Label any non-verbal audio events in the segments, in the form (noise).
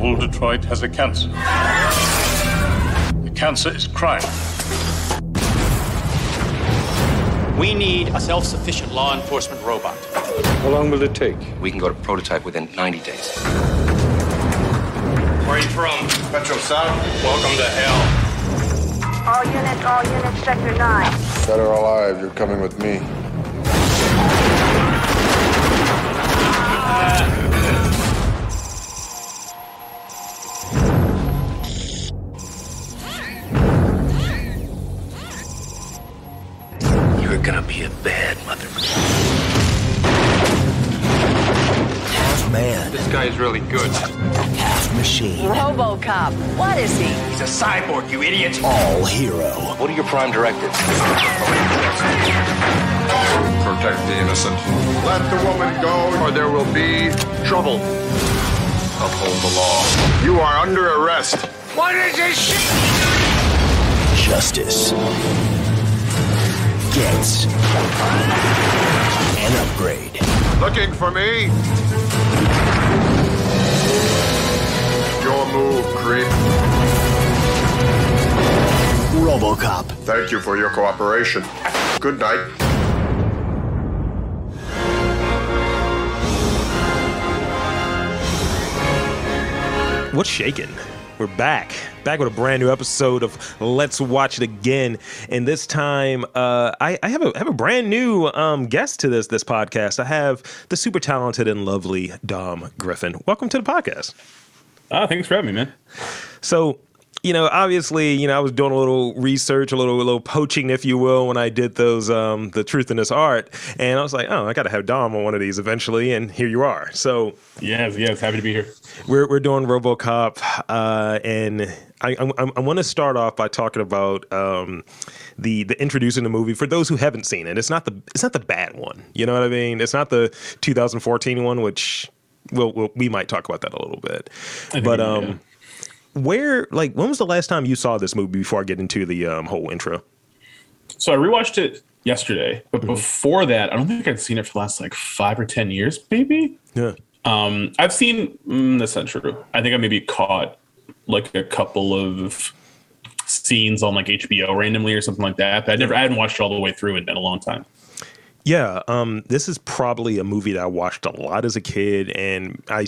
All Detroit has a cancer. The cancer is crime. We need a self sufficient law enforcement robot. How long will it take? We can go to prototype within 90 days. Where are you from? Metro South. Welcome to hell. All units, all units, sector 9. Dead or alive, you're coming with me. You're be a bad mother. Half man, This guy is really good. half machine, Robocop. What is he? He's a cyborg, you idiot. all hero. What are your prime directives? Protect the innocent. Let the woman go, or there will be trouble. Uphold the law. You are under arrest. What is this shit? Justice gets an upgrade. Looking for me? Your move, creep. RoboCop. Thank you for your cooperation. Good night. What's shaking? We're back, back with a brand new episode of Let's Watch It Again, and this time uh, I, I have a have a brand new um, guest to this this podcast. I have the super talented and lovely Dom Griffin. Welcome to the podcast. Ah, thanks for having me, man. So, you know, obviously, you know, I was doing a little research, a little, a little poaching, if you will, when I did those, um, the truth in this art, and I was like, oh, I got to have Dom on one of these eventually, and here you are. So, Yes, yes, happy to be here. we're we're doing RoboCop, uh, and I I, I want to start off by talking about um, the the introducing the movie for those who haven't seen it. It's not the it's not the bad one. You know what I mean? It's not the 2014 one, which we'll, we'll we might talk about that a little bit. But um, yeah. Where like when was the last time you saw this movie? Before I get into the um, whole intro. So I rewatched it yesterday, but Mm-hmm. before that, I don't think I'd seen it for the last like five or ten years, maybe. Yeah. Um, I've seen mm, that's not true. I think I maybe caught like a couple of scenes on like HBO randomly or something like that. But I never, I hadn't watched it all the way through in, in a long time. Yeah, um, this is probably a movie that I watched a lot as a kid, and I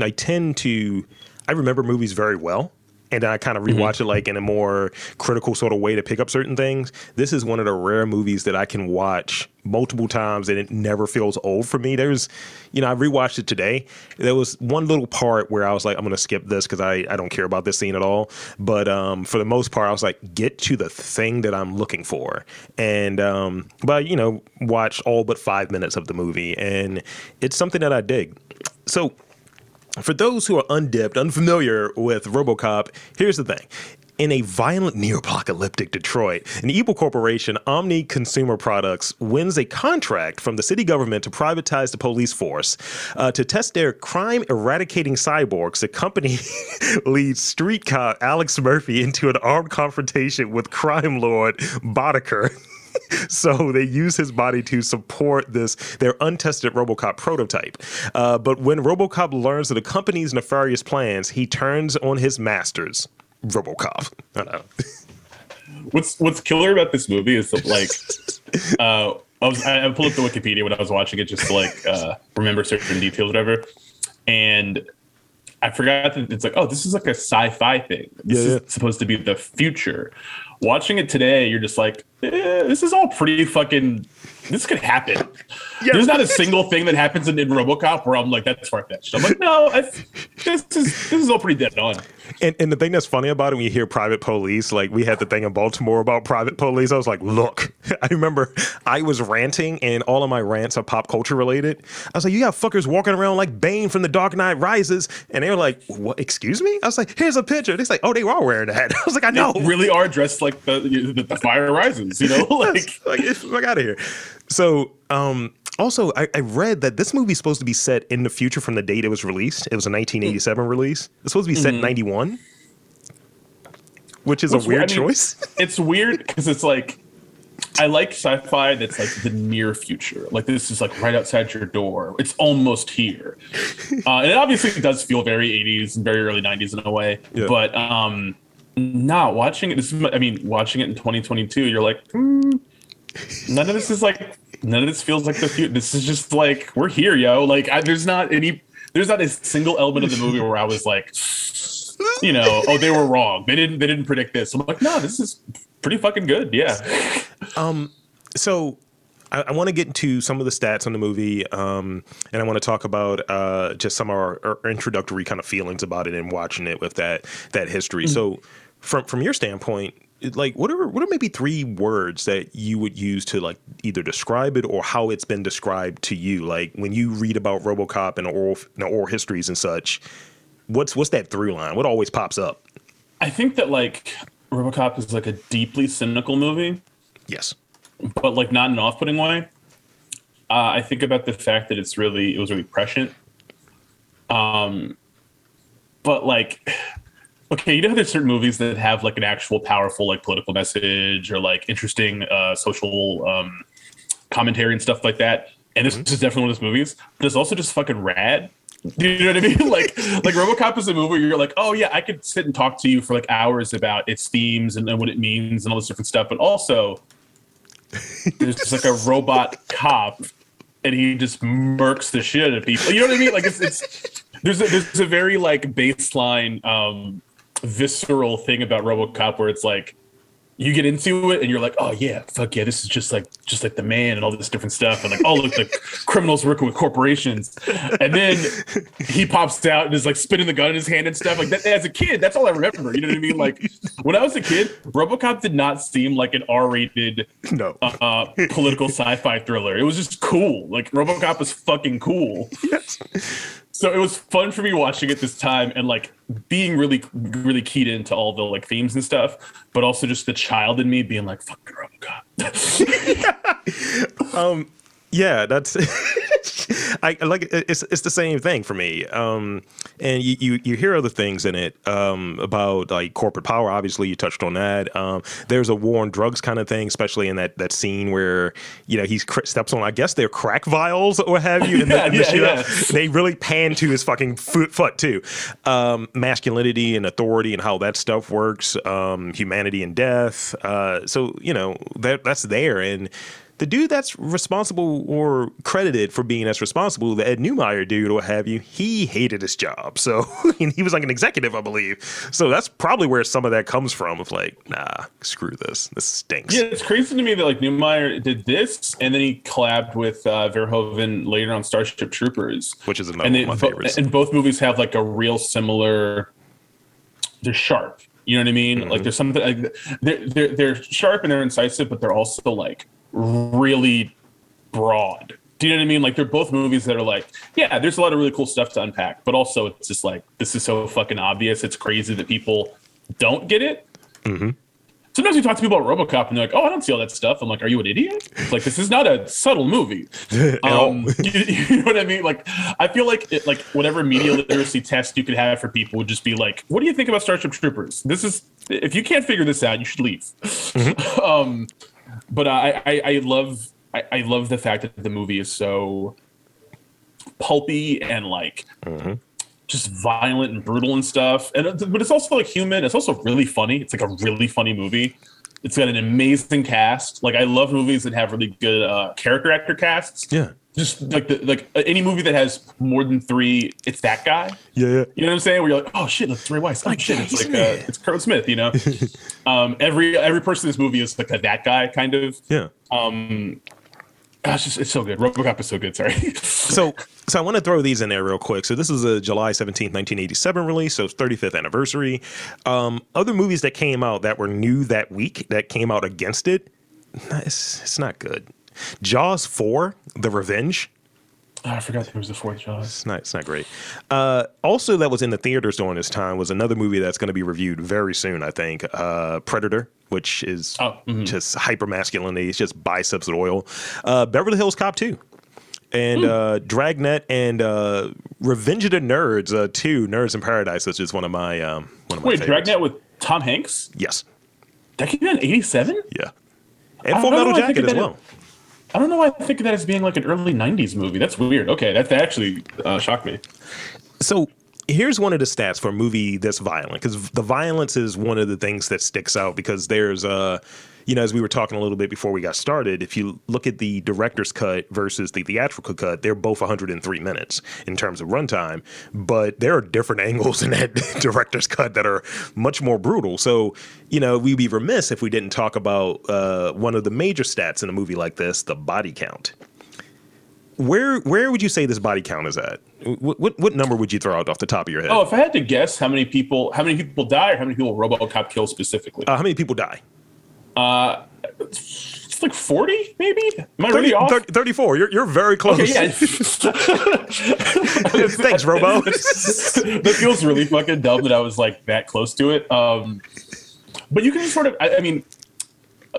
I tend to I remember movies very well, and I kind of rewatch it like in a more critical sort of way to pick up certain things. This is one of the rare movies that I can watch multiple times and it never feels old for me. There's, you know, I rewatched it today. There was one little part where I was like, I'm gonna skip this because I I don't care about this scene at all. But um, for the most part, I was like, get to the thing that I'm looking for, and um, but you know, watch all but five minutes of the movie, and it's something that I dig. So for those who are undipped, unfamiliar with RoboCop, here's the thing. In a violent neo-apocalyptic Detroit, an evil corporation, Omni Consumer Products, wins a contract from the city government to privatize the police force. Uh, to test their crime-eradicating cyborgs, the company (laughs) leads street cop Alex Murphy into an armed confrontation with crime lord Boddicker. (laughs) (laughs) so they use his body to support this their untested RoboCop prototype. Uh, but when RoboCop learns of the company's nefarious plans, he turns on his masters, RoboCop. I know. (laughs) What's What's killer about this movie is that like, (laughs) uh, I was I pulled up the Wikipedia when I was watching it just to like uh, remember certain details, whatever, and I forgot that it's like, oh, this is like a sci-fi thing. This Yeah, is supposed to be the future. Watching it today, you're just like, eh, this is all pretty fucking. This could happen. There's not a single thing that happens in, in RoboCop where I'm like, that's far fetched. I'm like, no, I, this is this is all pretty dead on. And, and the thing that's funny about it when you hear private police, like we had the thing in Baltimore about private police. I was like, look, (laughs) I remember I was ranting and all of my rants are pop culture related. I was like, you got fuckers walking around like Bane from The Dark Knight Rises. And they were like, what, excuse me? I was like, here's a picture. They're like, oh, they are wearing that. (laughs) I was like, I know. Really are dressed like the the, the fire rises, (laughs) you know? Like like, fuck out of here. So, um, also, I, I read that this movie's supposed to be set in the future from the date it was released. It was a 1987 release. It's supposed to be set in 91, which is Which, a weird I mean, choice. (laughs) it's weird because it's like I like sci-fi that's like the near future. Like this is like right outside your door. It's almost here. (laughs) Uh, and it obviously does feel very 80s and very early 90s in a way. Yeah. But um not watching it. This is, I mean, watching it in 2022, you're like, hmm, none of this is like, none of this feels like the future. This is just like we're here, yo. Like, I, there's not any, there's not a single element of the movie where I was like, you know, oh, they were wrong. They didn't, they didn't predict this. I'm like, no, this is pretty fucking good. Yeah. Um. so I, I want to get into some of the stats on the movie, um, and I want to talk about uh, just some of our, our introductory kind of feelings about it and watching it with that that history. So, from from your standpoint, like what are what are maybe three words that you would use to like either describe it or how it's been described to you? Like when you read about RoboCop and oral and oral histories and such, what's what's that through line? What always pops up? I think that like RoboCop is like a deeply cynical movie. Yes. but like not in an off-putting way. Uh, I think about the fact that it's really it was really prescient. Um, but like, okay, you know how there's certain movies that have like an actual powerful like political message or like interesting uh, social um, commentary and stuff like that. And this is definitely one of those movies, but it's also just fucking rad. (laughs) Do you know what I mean? (laughs) Like, like RoboCop is a movie where you're like, oh yeah, I could sit and talk to you for like hours about its themes and, and what it means and all this different stuff. But also, there's just like a (laughs) robot cop and he just murks the shit out of people. You know what I mean? Like it's it's there's a, there's a very like baseline um visceral thing about RoboCop where it's like you get into it and you're like, oh yeah, fuck yeah, this is just like just like the man and all this different stuff and like oh look, the (laughs) criminals working with corporations, and then he pops out and is like spinning the gun in his hand and stuff like that. As a kid, that's all I remember. You know what I mean? Like when I was a kid, RoboCop did not seem like an R-rated No. uh, political sci-fi thriller. It was just cool. Like RoboCop was fucking cool. So it was fun for me watching it this time and like being really, really keyed into all the like themes and stuff, but also just the child in me being like, "Fucking RoboCop." (laughs) (laughs) Um, yeah, that's (laughs) (laughs) I like it- it's it's the same thing for me. Um, and you, you you hear other things in it um, about like corporate power. Obviously, you touched on that. Um, there's a war on drugs kind of thing, especially in that that scene where you know he's cr- steps on. I guess they're crack vials or what have you. And (laughs) Yeah, the- the yeah. They really pan to his fucking foot, foot too. Um, masculinity and authority and how that stuff works. Um, humanity and death. Uh, so you know that that's there and the dude that's responsible or credited for being as responsible, the Ed Neumeier dude or what have you, he hated his job. So (laughs) he was like an executive, I believe. So that's probably where some of that comes from of like, nah, screw this. This stinks. yeah, it's crazy to me that like Neumeier did this and then he collabed with uh, Verhoeven later on Starship Troopers, Which is another and one of my favorites. And both movies have like a real similar. They're sharp. You know what I mean? Mm-hmm. Like there's something. Like, they're they're they're sharp and they're incisive, but they're also like really broad. Do you know what I mean? Like they're both movies that are like, yeah, there's a lot of really cool stuff to unpack, but also it's just like this is so fucking obvious. It's crazy that people don't get it. Mm-hmm. Sometimes we talk to people about RoboCop and they're like, "Oh, I don't see all that stuff." I'm like, "Are you an idiot?" Like, this is not a subtle movie. (laughs) Um, (laughs) you, you know what I mean? Like, I feel like it, like whatever media literacy test you could have for people would just be like, "What do you think about Starship Troopers?" This is if you can't figure this out, you should leave. (laughs) um, but I, I, I love I, I love the fact that the movie is so pulpy and like mm-hmm. just violent and brutal and stuff. And uh, but it's also like human. It's also really funny. It's like a really funny movie. It's got an amazing cast. Like I love movies that have really good uh, character actor casts. Yeah. Just like the like any movie that has more than three, it's that guy. Yeah, yeah. You know what I'm saying? Where you're like, oh shit, it's Ray Wise. Oh shit, it's like uh, it's Kurt Smith. You know, (laughs) um, every every person in this movie is like a that guy kind of. Yeah. Ah, it's it's so good. RoboCop is so good. Sorry. (laughs) So, so I want to throw these in there real quick. So this is a July 17th, 1987 release, so it's 35th anniversary. Um, other movies that came out that were new that week that came out against it, it's, it's not good. Jaws 4, The Revenge, I forgot there was the fourth Jaws. it's not, it's not great. Uh, also, that was in the theaters during this time was another movie that's going to be reviewed very soon, I think. Uh, Predator, which is Oh, mhm. just hyper masculinity. It's just biceps and oil. Uh, Beverly Hills Cop 2. And uh, Dragnet and uh, Revenge of the Nerds uh, 2, Nerds in Paradise, which is one of my um, one of my Wait, favorites. Dragnet with Tom Hanks? Yes. That came out in '87. Yeah. and Full Metal know, I think Jacket as well. I don't know why I think of that as being like an early '90s movie. That's weird. Okay, that, that actually uh, shocked me. So here's one of the stats for a movie that's violent because the violence is one of the things that sticks out because there's uh you know as we were talking a little bit before we got started if you look at the director's cut versus the theatrical cut they're both 103 minutes in terms of runtime but there are different (laughs) angles in that director's cut that are much more brutal so you know we'd be remiss if we didn't talk about uh, one of the major stats in a movie like this the body count where where would you say this body count is at? What, what what number would you throw out off the top of your head? Oh, if I had to guess, how many people? How many people die, or how many people RoboCop kills specifically? Uh, how many people die? It's like forty, maybe. Am I 30, really off? 30 34. You're, you're very close. Okay, yeah. (laughs) Thanks, Robo. (laughs) that feels really fucking dumb that I was like that close to it. Um, but you can sort of, I, I mean,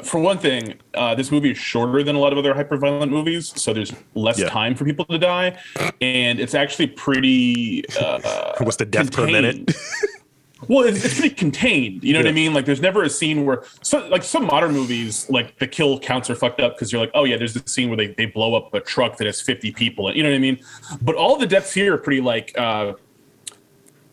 for one thing, uh, this movie is shorter than a lot of other hyper-violent movies, so there's less Yeah. time for people to die, and it's actually pretty. Uh, (laughs) What's the death per minute? Well, it's, it's pretty contained. You know what I mean? Like, there's never a scene where, so, like, some modern movies, like the kill counts are fucked up because you're like, oh yeah, there's this scene where they, they blow up a truck that has 50 people. You know what I mean? But all the deaths here are pretty like, uh,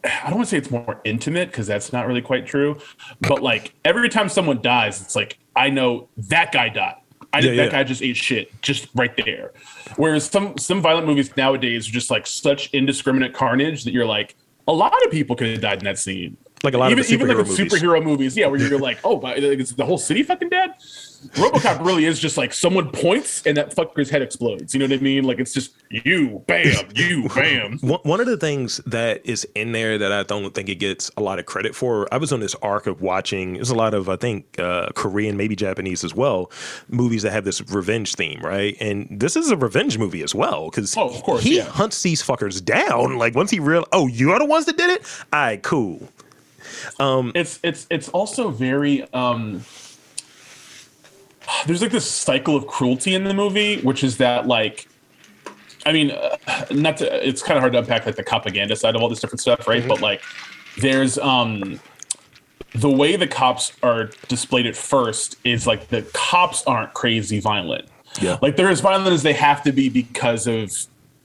I don't want to say it's more intimate because that's not really quite true. But like every time someone dies, it's like I know that guy died. I Yeah, that yeah. guy just ate shit, just right there. Whereas some some violent movies nowadays are just like such indiscriminate carnage that you're like, a lot of people could have died in that scene. Like a lot of even, the even like superhero movies. superhero movies, yeah, where you're like, oh, but is the whole city fucking dead? RoboCop really is just like someone points and that fucker's head explodes. You know what I mean? Like it's just you, bam, you, bam. (laughs) One of the things that is in there that I don't think it gets a lot of credit for, I was on this arc of watching, there's a lot of, I think, uh, Korean, maybe Japanese as well, movies that have this revenge theme, right? And this is a revenge movie as well, because Oh, of course, he yeah. hunts these fuckers down. Like, once he real, oh, you are the ones that did it? All right, cool. it's it's it's also very um there's like this cycle of cruelty in the movie which is that like i mean uh, not to it's kind of hard to unpack like the propaganda side of all this different stuff right? But like there's um the way the cops are displayed at first is like the cops aren't crazy violent. Yeah. like they're as violent as they have to be because of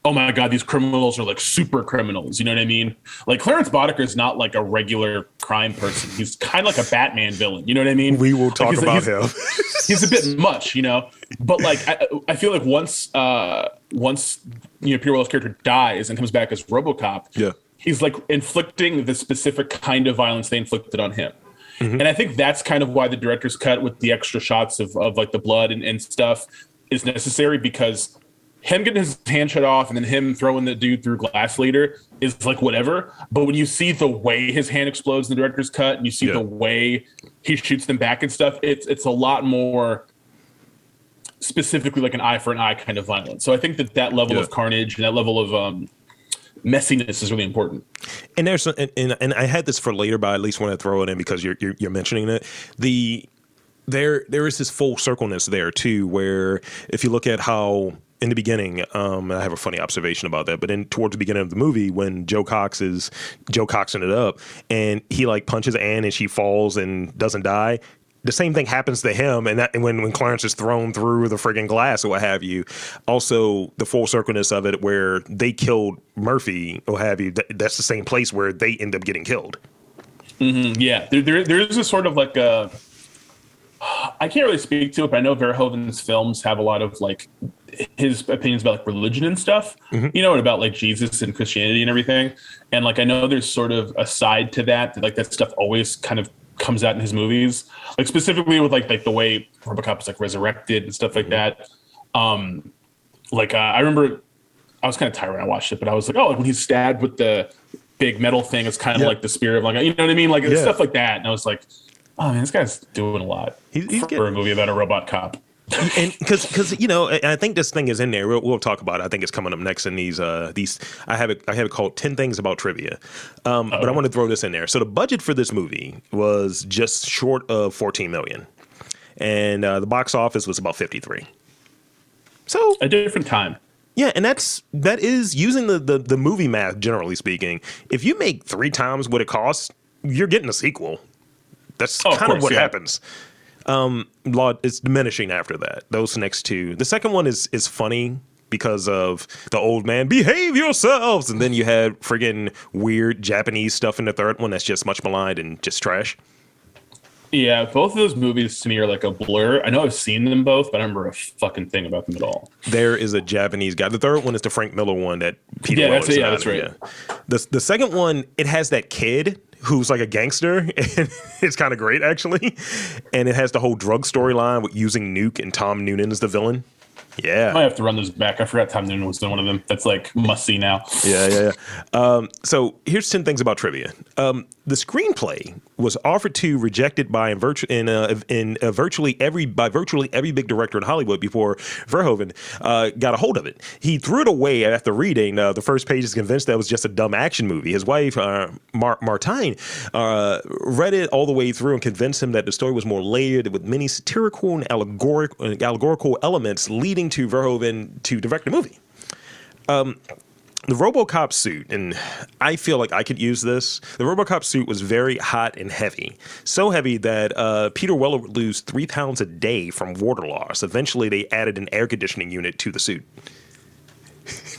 oh my god these criminals are like super criminals you know what i mean like clarence boddicker is not like a regular crime person he's kind of like a batman villain you know what i mean We will Like, talk he's- about he's- him. (laughs) he's a bit much, you know. But like, I, I feel like once, uh, once you know, Peter Weller's character dies and comes back as RoboCop, Yeah. he's like inflicting the specific kind of violence they inflicted on him. Mm-hmm. And I think that's kind of why the director's cut with the extra shots of, of like the blood and, and stuff is necessary because him getting his hand shut off and then him throwing the dude through glass later is like whatever. But when you see the way his hand explodes in the director's cut and you see Yeah. the way he shoots them back and stuff, it's it's a lot more specifically like an eye for an eye kind of violence. So I think that that level Yeah. of carnage and that level of um, messiness is really important. And there's and, and and I had this for later, but I at least want to throw it in because you're you're, you're mentioning it. The there there is this full circleness there too, where if you look at how in the beginning, um, I have a funny observation about that, but in towards the beginning of the movie, when Joe Cox is Joe Coxing it up, and he like punches Anne and she falls and doesn't die. The same thing happens to him, and that and when when Clarence is thrown through the friggin' glass or what have you. Also, the full circleness of it, where they killed Murphy or have you. That, that's the same place where they end up getting killed. Yeah, there, there, there is a sort of like a. I can't really speak to it, but I know Verhoeven's films have a lot of like his opinions about like religion and stuff, you know, and about like Jesus and Christianity and everything. And like I know there's sort of a side to that, that like that stuff always kind of comes out in his movies, like specifically with like like the way RoboCop is like resurrected and stuff like that. Um, like uh, I remember I was kind of tired when I watched it, but I was like, oh, like when he's stabbed with the big metal thing, it's kind of Yeah. like the spirit of like, you know what I mean, like Yeah. stuff like that. And I was like, oh man, this guy's doing a lot He's- he's for getting- a movie about a robot cop. and because because you know I I think this thing is in there. We'll, we'll talk about it. I think it's coming up next in these uh these. I have it. I have it called ten things about trivia. Um, but I want to throw this in there. So the budget for this movie was just short of fourteen million, and uh, the box office was about fifty three. So A different time. yeah, and that's that is using the, the the movie math. Generally speaking, if you make three times what it costs, you're getting a sequel. That's Oh, kind of course, what yeah. happens. Um, law it's diminishing after that. Those next two. The second one is is funny because of the old man behave yourselves, and then you had friggin' weird Japanese stuff in the third one that's just much maligned and just trash. Yeah, both of those movies to me are like a blur. I know I've seen them both, but I remember a fucking thing about them at all. There is a Japanese guy. The third one is the Frank Miller one that Peter Yeah, that's. Yeah, that's right. yeah. The the second one it has that kid who's like a gangster (laughs) and it's kind of great actually, and it has the whole drug storyline with using Nuke and Tom Noonan as the villain. Yeah, I might have to run those back. I forgot Tom Noonan was in one of them. That's like must see now. Yeah, yeah, yeah. Um, so here's 10 things about trivia. Um, the screenplay was offered to, rejected by in, virtu- in, uh, in uh, virtually every by virtually every big director in Hollywood before Verhoeven uh, got a hold of it. He threw it away after reading uh, the first pages, convinced that it was just a dumb action movie. His wife, uh, Mar- Martine, uh, read it all the way through and convinced him that the story was more layered with many satirical and allegoric- uh, allegorical elements, leading to Verhoeven to direct the movie the RoboCop suit, and I feel like I could use this. The RoboCop suit was very hot and heavy, so heavy that uh, Peter Weller would lose three pounds a day from water loss. Eventually, they added an air conditioning unit to the suit.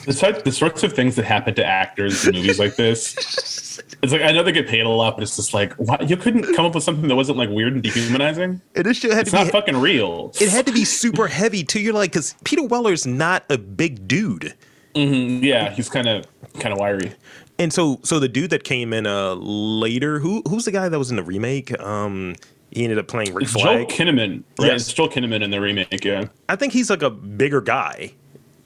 The, type, the sorts of things that happen to actors in movies like this. (laughs) It's like I know they get paid a lot, but it's just like why, you couldn't come up with something that wasn't like weird and dehumanizing. And this shit had It's to not be. fucking real. it had to be super heavy too. You're like, because Peter Weller's not a big dude. yeah, he's kind of kind of wiry. And so, so the dude that came in uh later, who who's the guy that was in the remake? Um, he ended up playing Rick It's Joel Kinnaman, right? Yes. It's Joel Kinnaman in the remake. Yeah, I think he's like a bigger guy.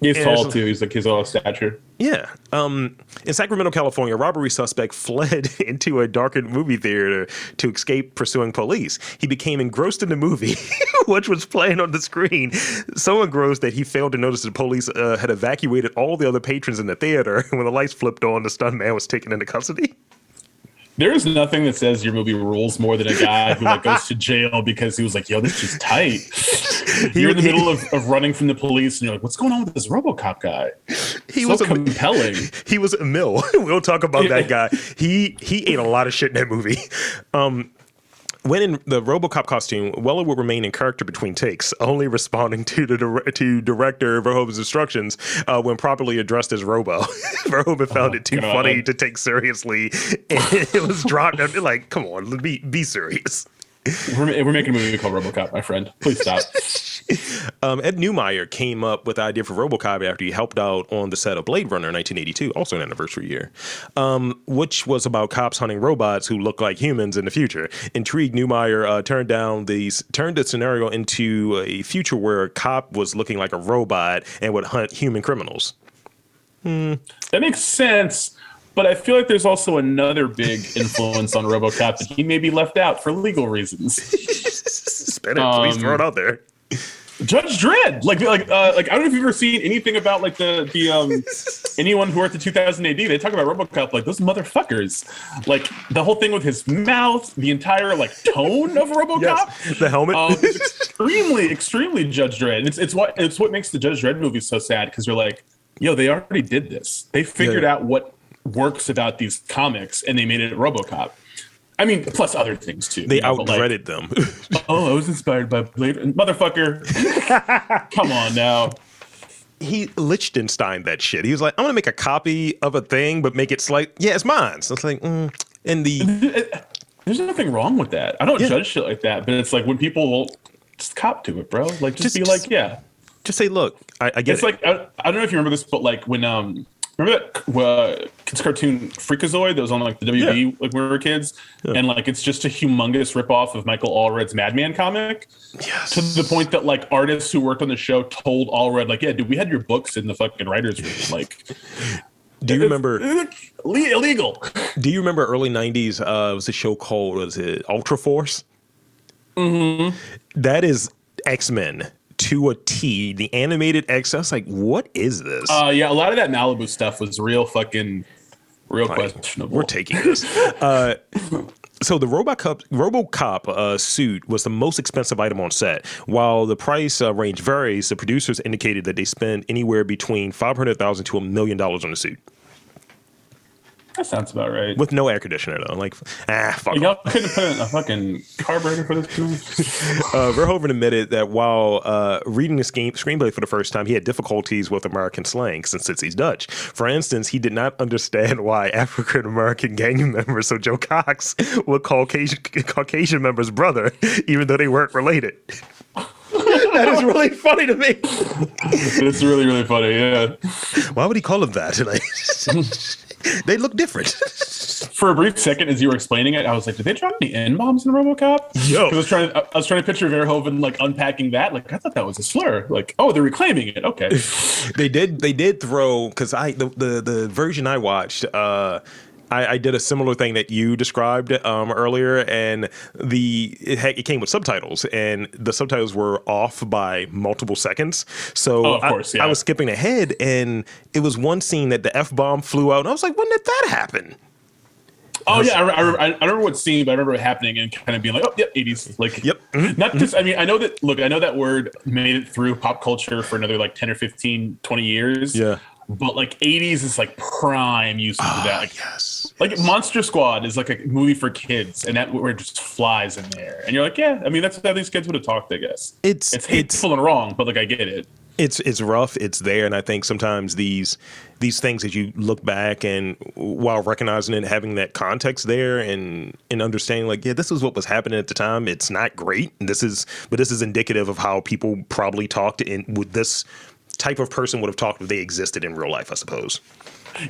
He's Yeah, tall too. He's like his all stature. Yeah. Um, in Sacramento, California, a robbery suspect (laughs) fled into a darkened movie theater to escape pursuing police. He became engrossed in the movie, (laughs) which was playing on the screen. So engrossed that he failed to notice the police uh, had evacuated all the other patrons in the theater. (laughs) When the lights flipped on, the stuntman was taken into custody. There is nothing that says your movie rules more than a guy who like goes to jail because he was like, "Yo, this is tight." (laughs) you're in the he- middle of, of running from the police, and you're like, "What's going on with this RoboCop guy?" He so was a compelling. (laughs) he was a mill. (laughs) we'll talk about that guy. He he ate a lot of shit in that movie. Um, when in the RoboCop costume, Weller would remain in character between takes, only responding to the dir- to director Verhoeven's instructions uh, when properly addressed as Robo. (laughs) Verhoeven found it too Oh, God. funny to take seriously, and (laughs) it was dropped. Like, come on, be be serious. We're, we're making a movie called RoboCop, my friend. Please stop. (laughs) Um, Ed Neumeier came up with the idea for RoboCop after he helped out on the set of Blade Runner in 1982, also an anniversary year, um, which was about cops hunting robots who look like humans in the future. Intrigued, Neumeier uh, turned down the turned the scenario into a future where a cop was looking like a robot and would hunt human criminals. That makes sense. But I feel like there's also another big influence on RoboCop that he may be left out for legal reasons. (laughs) Spin it, please Um, throw it out there. Judge Dredd, like, like, uh, like I don't know if you've ever seen anything about like the the um (laughs) anyone who worked at 2000 AD. They talk about RoboCop like those motherfuckers, like the whole thing with his mouth, the entire like tone of RoboCop. Yes, the helmet. Um, it's (laughs) extremely, extremely Judge Dredd. It's it's what it's what makes the Judge Dredd movie so sad because you're like, yo, they already did this. They figured Yeah. out what works about these comics and they made it RoboCop. I mean, plus other things too. they you know, but, like, them. (laughs) Oh, I was inspired by Blade, motherfucker. (laughs) Come on now. he Lichtenstein that shit. He was like, I'm gonna make a copy of a thing, but make it slight. Yeah, it's mine. So it's like, mm. and the There's nothing wrong with that. I don't Yeah. judge shit like that, but it's like when people will just cop to it, bro. Like just, Just- be just- like, yeah. just say, look, I, I get It's it. like I, I don't know if you remember this, but like when um remember that uh, kids cartoon Freakazoid that was on like the WB Yeah. like when we were kids, and like it's just a humongous ripoff of Michael Allred's Madman comic. yes. To the point that like artists who worked on the show told Allred like, yeah, dude, we had your books in the fucking writers room. (laughs) Like, Do you remember? illegal? Do you remember early '90s? Uh, it was a show called was it Ultra Force? Mm-hmm. That is X Men to a T. The animated X. I was like, what is this? Uh, yeah, a lot of that Malibu stuff was real fucking, real questionable. We're taking this. (laughs) uh, so the RoboCop RoboCop uh, suit was the most expensive item on set. While the price uh, range varies, the producers indicated that they spent anywhere between five hundred thousand to a million dollars on the suit. That sounds about right. with no air conditioner though. Like, ah, fuck. Y'all off. couldn't put in a fucking carburetor for this movie. (laughs) Uh, Verhoeven admitted that while uh, reading the screen- screenplay for the first time, he had difficulties with American slang since, since he's Dutch. For instance, he did not understand (laughs) why African American gang (laughs) members, so Joe Cox, would call Caucasian, Caucasian members brother, even though they weren't related. that is really funny to me. it's really, really funny. Yeah. Why would he call him that? Like, (laughs) they look different. (laughs) For a brief second, as you were explaining it, I was like, "Did they drop any n bombs in RoboCop?" Yo. 'Cause I was trying. To, I was trying to picture Verhoeven like unpacking that. Like, I thought that was a slur. Like, oh, they're reclaiming it. Okay. (laughs) they did they did throw because I the, the the version I watched uh I, I did a similar thing that you described um, earlier, and the it, had, it came with subtitles, and the subtitles were off by multiple seconds. So Oh, of I- course, I, yeah. was skipping ahead, and it was one scene that the f bomb flew out, and I was like, "When did that happen?" Oh yeah, I, re- I, re- I I remember what scene, but I remember it happening and kind of being like, "Oh, yep, '80s." Like, Yep. Mhm. Not just. I mean, I know that. Look, I know that word made it through pop culture for another like 10 or 15, 20 years. Yeah. But like '80s is like prime usage of that. Like, Yes. Like Monster Squad is like a movie for kids, and that word just flies in there. And you're like, yeah, I mean, that's how these kids would have talked, I guess. It's It's it's hateful and wrong, but like I get it. it's it's rough it's there and i think sometimes these these things as you look back and while recognizing it having that context there and and understanding like yeah this is what was happening at the time it's not great this is but this is indicative of how people probably talked and with this type of person would have talked if they existed in real life i suppose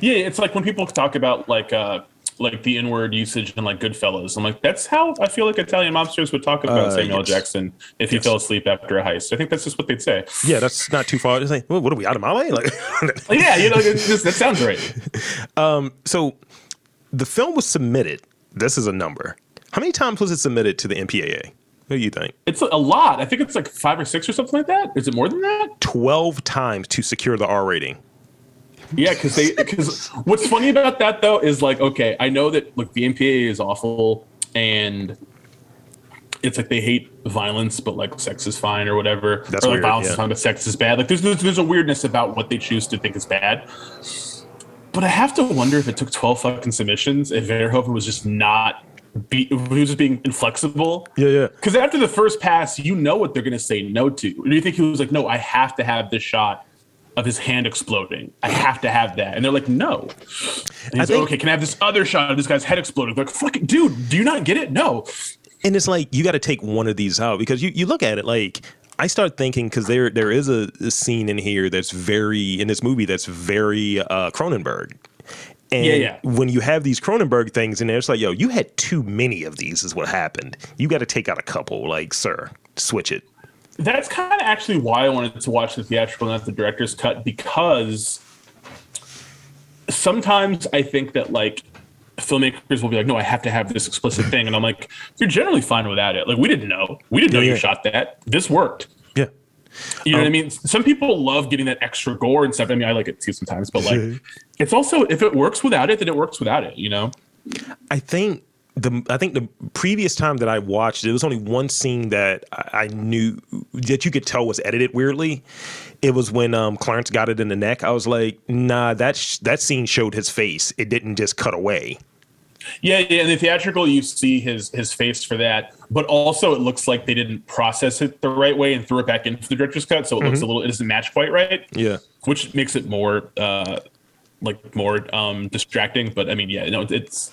Yeah, it's like when people talk about like uh like the N-word usage in like Goodfellas. I'm like, that's how I feel like Italian mobsters would talk about Uh, Samuel yes. Jackson if he fell asleep after a heist. I think that's just what they'd say. yeah that's not too far it's like well, what are we out of Mali? like Like, (laughs) yeah, you know, just, that sounds right. (laughs) so the film was submitted this is a number how many times was it submitted to the mpaa what do you think It's a lot. I think it's like five or six or something like that. Is it more than that? 12 times to secure the r rating Yeah, because they because what's funny about that though is like okay, I know that look the MPA is awful and it's like they hate violence, but like sex is fine or whatever. That's or like weird, violence yeah. is fine, but sex is bad. Like there's, there's there's a weirdness about what they choose to think is bad. But I have to wonder if it took 12 fucking submissions, if Verhoeven was just not be he was just being inflexible. Yeah, yeah. Because after the first pass, you know what they're gonna say no to. Do you think he was like, no, I have to have this shot of his hand exploding. I have to have that. And they're like, no. And he's like, think- okay, can I have this other shot of this guy's head exploding? They're like, fucking dude, do you not get it? No. and it's like you got to take one of these out because you, you look at it like I start thinking because there there is a, a scene in here that's very in this movie that's very uh, Cronenberg. And Yeah, yeah. when you have these Cronenberg things in there, it's like, yo, you had too many of these, is what happened. You got to take out a couple. Like, sir, switch it. That's kind of actually why I wanted to watch the theatrical, not the director's cut, because sometimes I think that like filmmakers will be like, no, I have to have this explicit thing. And I'm like, you're generally fine without it. Like, we didn't know. We didn't know Yeah, you yeah. shot that. This worked. Yeah. You know what I um, mean? Some people love getting that extra gore and stuff. I mean, I like it too sometimes, but like, it's also if it works without it, then it works without it. You know? I think the I think the previous time that I watched, there was only one scene that I, I knew that you could tell was edited weirdly. It was when um, Clarence got it in the neck. I was like, nah, that sh- that scene showed his face. It didn't just cut away. Yeah, yeah. In the theatrical, you see his his face for that, but also it looks like they didn't process it the right way and threw it back into the director's cut, so it looks a little. It doesn't match quite right. Yeah. which makes it more uh, like more um, distracting. But I mean, yeah, no, it's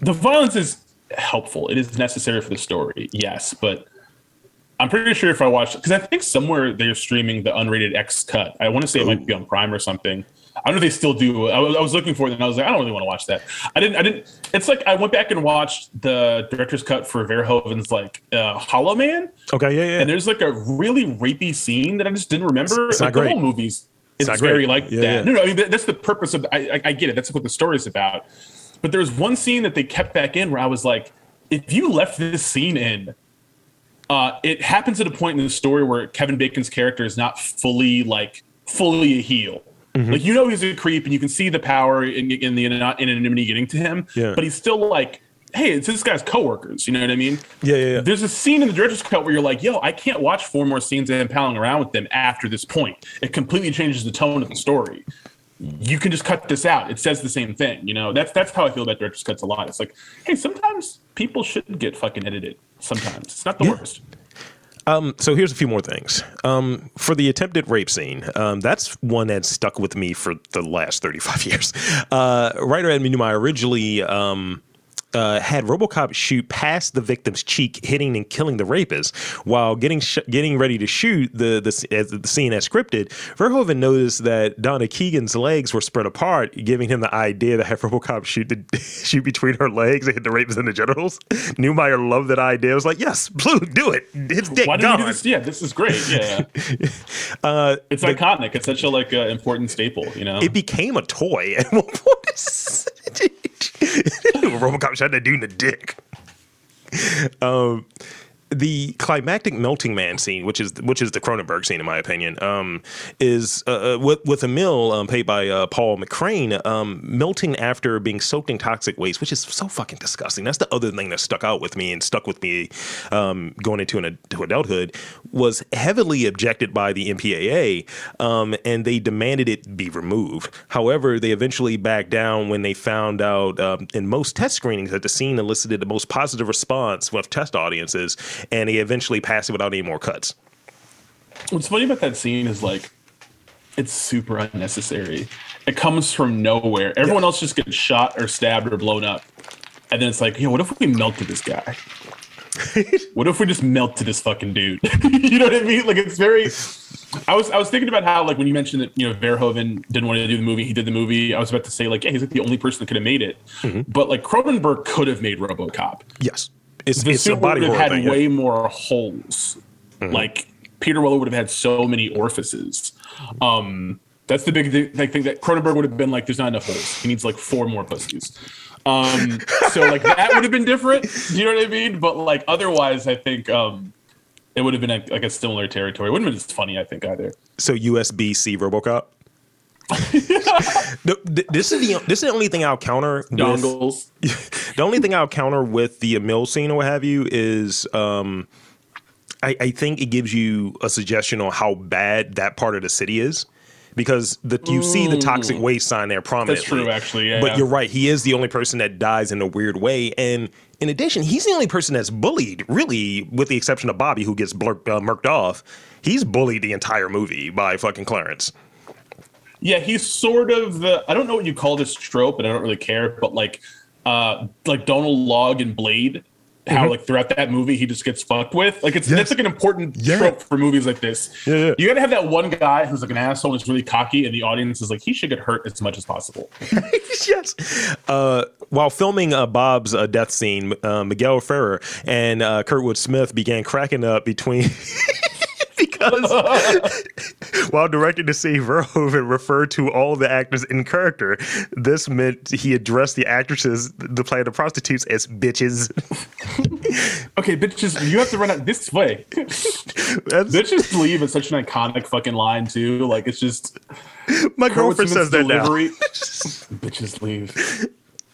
the violence is helpful. It is necessary for the story, yes, but. I'm pretty sure if I watched, because I think somewhere they're streaming the unrated X cut. I want to say it might be on Prime or something. I don't know if they still do. I was, I was looking for it and I was like, I don't really want to watch that. I didn't. I didn't. It's like I went back and watched the director's cut for Verhoeven's like uh, Hollow Man, Okay, yeah, yeah. and there's like a really rapey scene that I just didn't remember. It's like not the great. whole movie's it's not very great. like Yeah, that. yeah. No, no, I mean that's the purpose of. I, I, I get it. That's what the story's about. But there's one scene that they kept back in where I was like, if you left this scene in, uh, it happens at a point in the story where Kevin Bacon's character is not fully like fully a heel. Mm-hmm. Like you know he's a creep, and you can see the power in, in the anonymity getting to him. Yeah. But he's still like, hey, it's this guy's coworkers. You know what I mean? Yeah, yeah, yeah. There's a scene in the director's cut where you're like, yo, I can't watch four more scenes of him palling around with them after this point. It completely changes the tone of the story. You can just cut this out. It says the same thing. You know, that's that's how I feel about director's cuts a lot. It's like, hey, sometimes people should get fucking edited. Sometimes it's not the worst. So here's a few more things. Um, for the attempted rape scene, um, that's one that stuck with me for the last 35 (laughs) years. Uh, writer Ed Neumeier originally um, uh, had RoboCop shoot past the victim's cheek, hitting and killing the rapist. While getting sh- getting ready to shoot the the, as the scene as scripted, Verhoeven noticed that Donna Keegan's legs were spread apart, giving him the idea to have RoboCop shoot the, (laughs) shoot between her legs and hit the rapist in the genitals. Neumeier loved that idea. I was like, "Yes, Blue, do it. His dick Why gone." do this? Yeah, this is great. Yeah, (laughs) Uh, it's iconic. It's such a like uh, important staple. You know, it became a toy at one point. (laughs) RoboCop shot that dude in the dick. Um, the climactic melting man scene, which is which is the Cronenberg scene in my opinion, um, is uh, uh, with with Emil um, played by uh, Paul McCrane um, melting after being soaked in toxic waste, which is so fucking disgusting. That's the other thing that stuck out with me and stuck with me um, going into an to adulthood was heavily objected by the MPAA, um, and they demanded it be removed. However, they eventually backed down when they found out um, in most test screenings that the scene elicited the most positive response with test audiences, and he eventually passed it without any more cuts. What's funny about that scene is like it's super unnecessary. It comes from nowhere. Everyone else just gets shot or stabbed or blown up. And then it's like, yo, what if we melted this guy? (laughs) what if we just melted this fucking dude? (laughs) you know what I mean? Like it's very I was I was thinking about how like when you mentioned that, you know, Verhoeven didn't want to do the movie, he did the movie. I was about to say like, yeah, he's like the only person that could have made it. Mm-hmm. But like Cronenberg could have made RoboCop Yes, it's, the it's a suit body would have had thing. yeah. way more holes. Like Peter Weller would have had so many orifices. Um, that's the big thing, thing that Cronenberg would have been like, there's not enough holes. He needs like four more pussies. Um, so like that would have been different. Do you know what I mean? But like otherwise, I think um, it would have been a, like a similar territory. It wouldn't have been as funny, I think, either. So USB C RoboCop. (laughs) No, th- this is the this is the only thing I'll counter with Dongles. (laughs) the only thing I'll counter with the Emil scene or what have you is um, I, I think it gives you a suggestion on how bad that part of the city is. Because the, you see the toxic waste sign there prominently. That's true, actually, yeah, but yeah. you're right. He is the only person that dies in a weird way. And in addition, he's the only person that's bullied, really, with the exception of Bobby, who gets blur- uh, murked off. He's bullied the entire movie by fucking Clarence. Yeah, he's sort of the I don't know what you call this trope, and I don't really care, but like uh like Donald Logue and Blade, how like throughout that movie he just gets fucked with. Like it's Yes. that's like an important Yeah. trope for movies like this. Yeah, yeah. You gotta have that one guy who's like an asshole and is really cocky, and the audience is like, he should get hurt as much as possible. (laughs) yes. Uh, while filming uh, Bob's uh, death scene, uh, Miguel Ferrer and uh, Kurtwood Smith began cracking up between. (laughs) because (laughs) while directing the scene, Verhoeven referred to all the actors in character. This meant he addressed the actresses, the play of the prostitutes, as bitches. (laughs) Okay, bitches, you have to run out this way. That's, (laughs) bitches leave is such an iconic fucking line too. Like it's just my girlfriend says that now. delivery. bitches leave.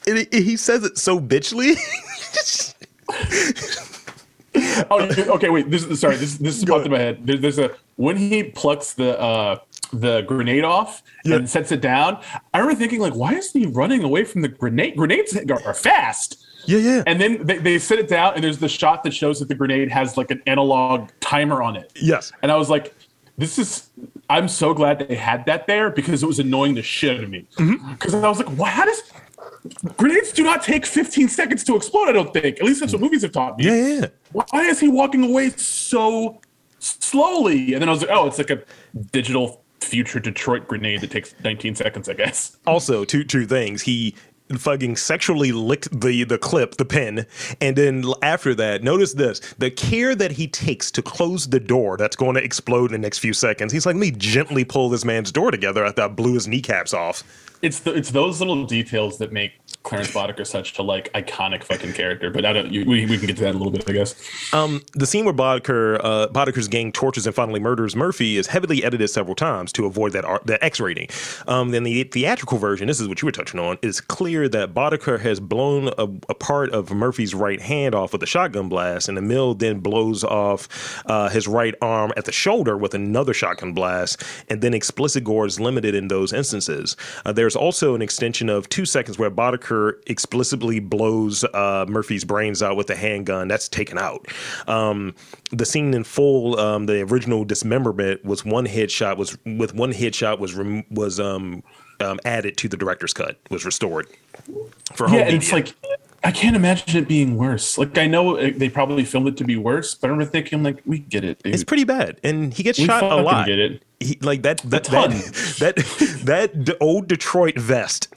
And he says it so bitchly. Oh, okay. Wait. This is sorry. This this is popped in my head. There, there's a when he plucks the uh the grenade off Yeah. and sets it down. I remember thinking like, why is he running away from the grenade? Grenades are are fast. yeah, yeah. And then they, they set it down, and there's the shot that shows that the grenade has like an analog timer on it. yes. And I was like, this is. I'm so glad they had that there because it was annoying the shit out of me. Mm-hmm. Because I was like, why? How does grenades do not take 15 seconds to explode? I don't think. At least that's what movies have taught me Yeah, yeah, why is he walking away so slowly? And then I was like, oh, it's like a digital future Detroit grenade that takes 19 seconds, I guess. also two two things he fucking sexually licked the the clip the pin, and then after that notice this the care that he takes to close the door that's going to explode in the next few seconds he's like let me gently pull this man's door together after i blew his kneecaps off It's the, it's those little details that make Clarence Boddicker such a like iconic fucking character. But I don't. You, we, we can get to that a little bit, I guess. Um, the scene where Boddicker, uh, Boddicker's gang tortures and finally murders Murphy is heavily edited several times to avoid that R- that X rating. Um, then the theatrical version, this is what you were touching on, is clear that Boddicker has blown a, a part of Murphy's right hand off with a shotgun blast, and Emil then blows off uh, his right arm at the shoulder with another shotgun blast, and then explicit gore is limited in those instances. Uh, there's also an extension of two seconds where Boddicker explicitly blows uh, Murphy's brains out with a handgun. That's taken out. Um, the scene in full, um, the original dismemberment was one headshot was with one headshot was rem- was um, um, added to the director's cut, was restored for home Yeah, media. it's like I can't imagine it being worse. Like I know they probably filmed it to be worse, but I remember thinking like, we get it. Dude. it's pretty bad, and he gets We shot a lot. get it. He, like that that that (laughs) that, that old Detroit vest. (laughs)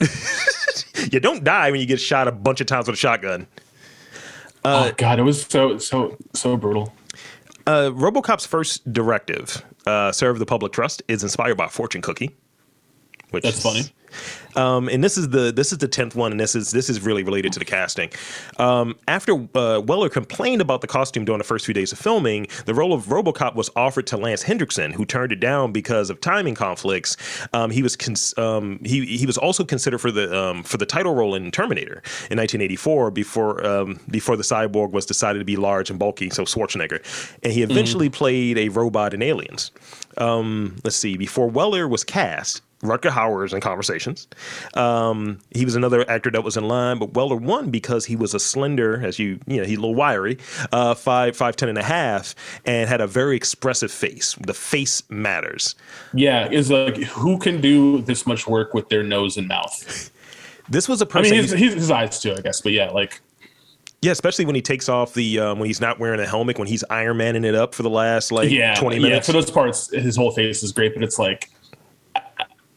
you don't die when you get shot a bunch of times with a shotgun. oh god, it was so so so brutal. Uh, RoboCop's first directive, uh, "Serve the Public Trust," is inspired by a Fortune Cookie. Which That's is- funny. Um, and this is the this is the tenth one, and this is this is really related to the casting. Um, after uh, Weller complained about the costume during the first few days of filming, the role of RoboCop was offered to Lance Henriksen, who turned it down because of timing conflicts. Um, he was cons- um, he he was also considered for the um, for the title role in Terminator in 1984 before um, before the cyborg was decided to be large and bulky, so Schwarzenegger, and he eventually played a robot in Aliens. Um, let's see, before Weller was cast. Rutger Hauer is in conversations. Um, he was another actor that was in line, but Weller won because he was a slender, as you you know, he's a little wiry, uh, five five ten and a half, and had a very expressive face. The face matters. Yeah, is like who can do this much work with their nose and mouth? This was a I person. mean, his, his, his eyes too, I guess. But yeah, like yeah, especially when he takes off the um, when he's not wearing a helmet, when he's Iron Manning it up for the last like yeah, twenty yeah. minutes. For those parts, his whole face is great, but it's like I,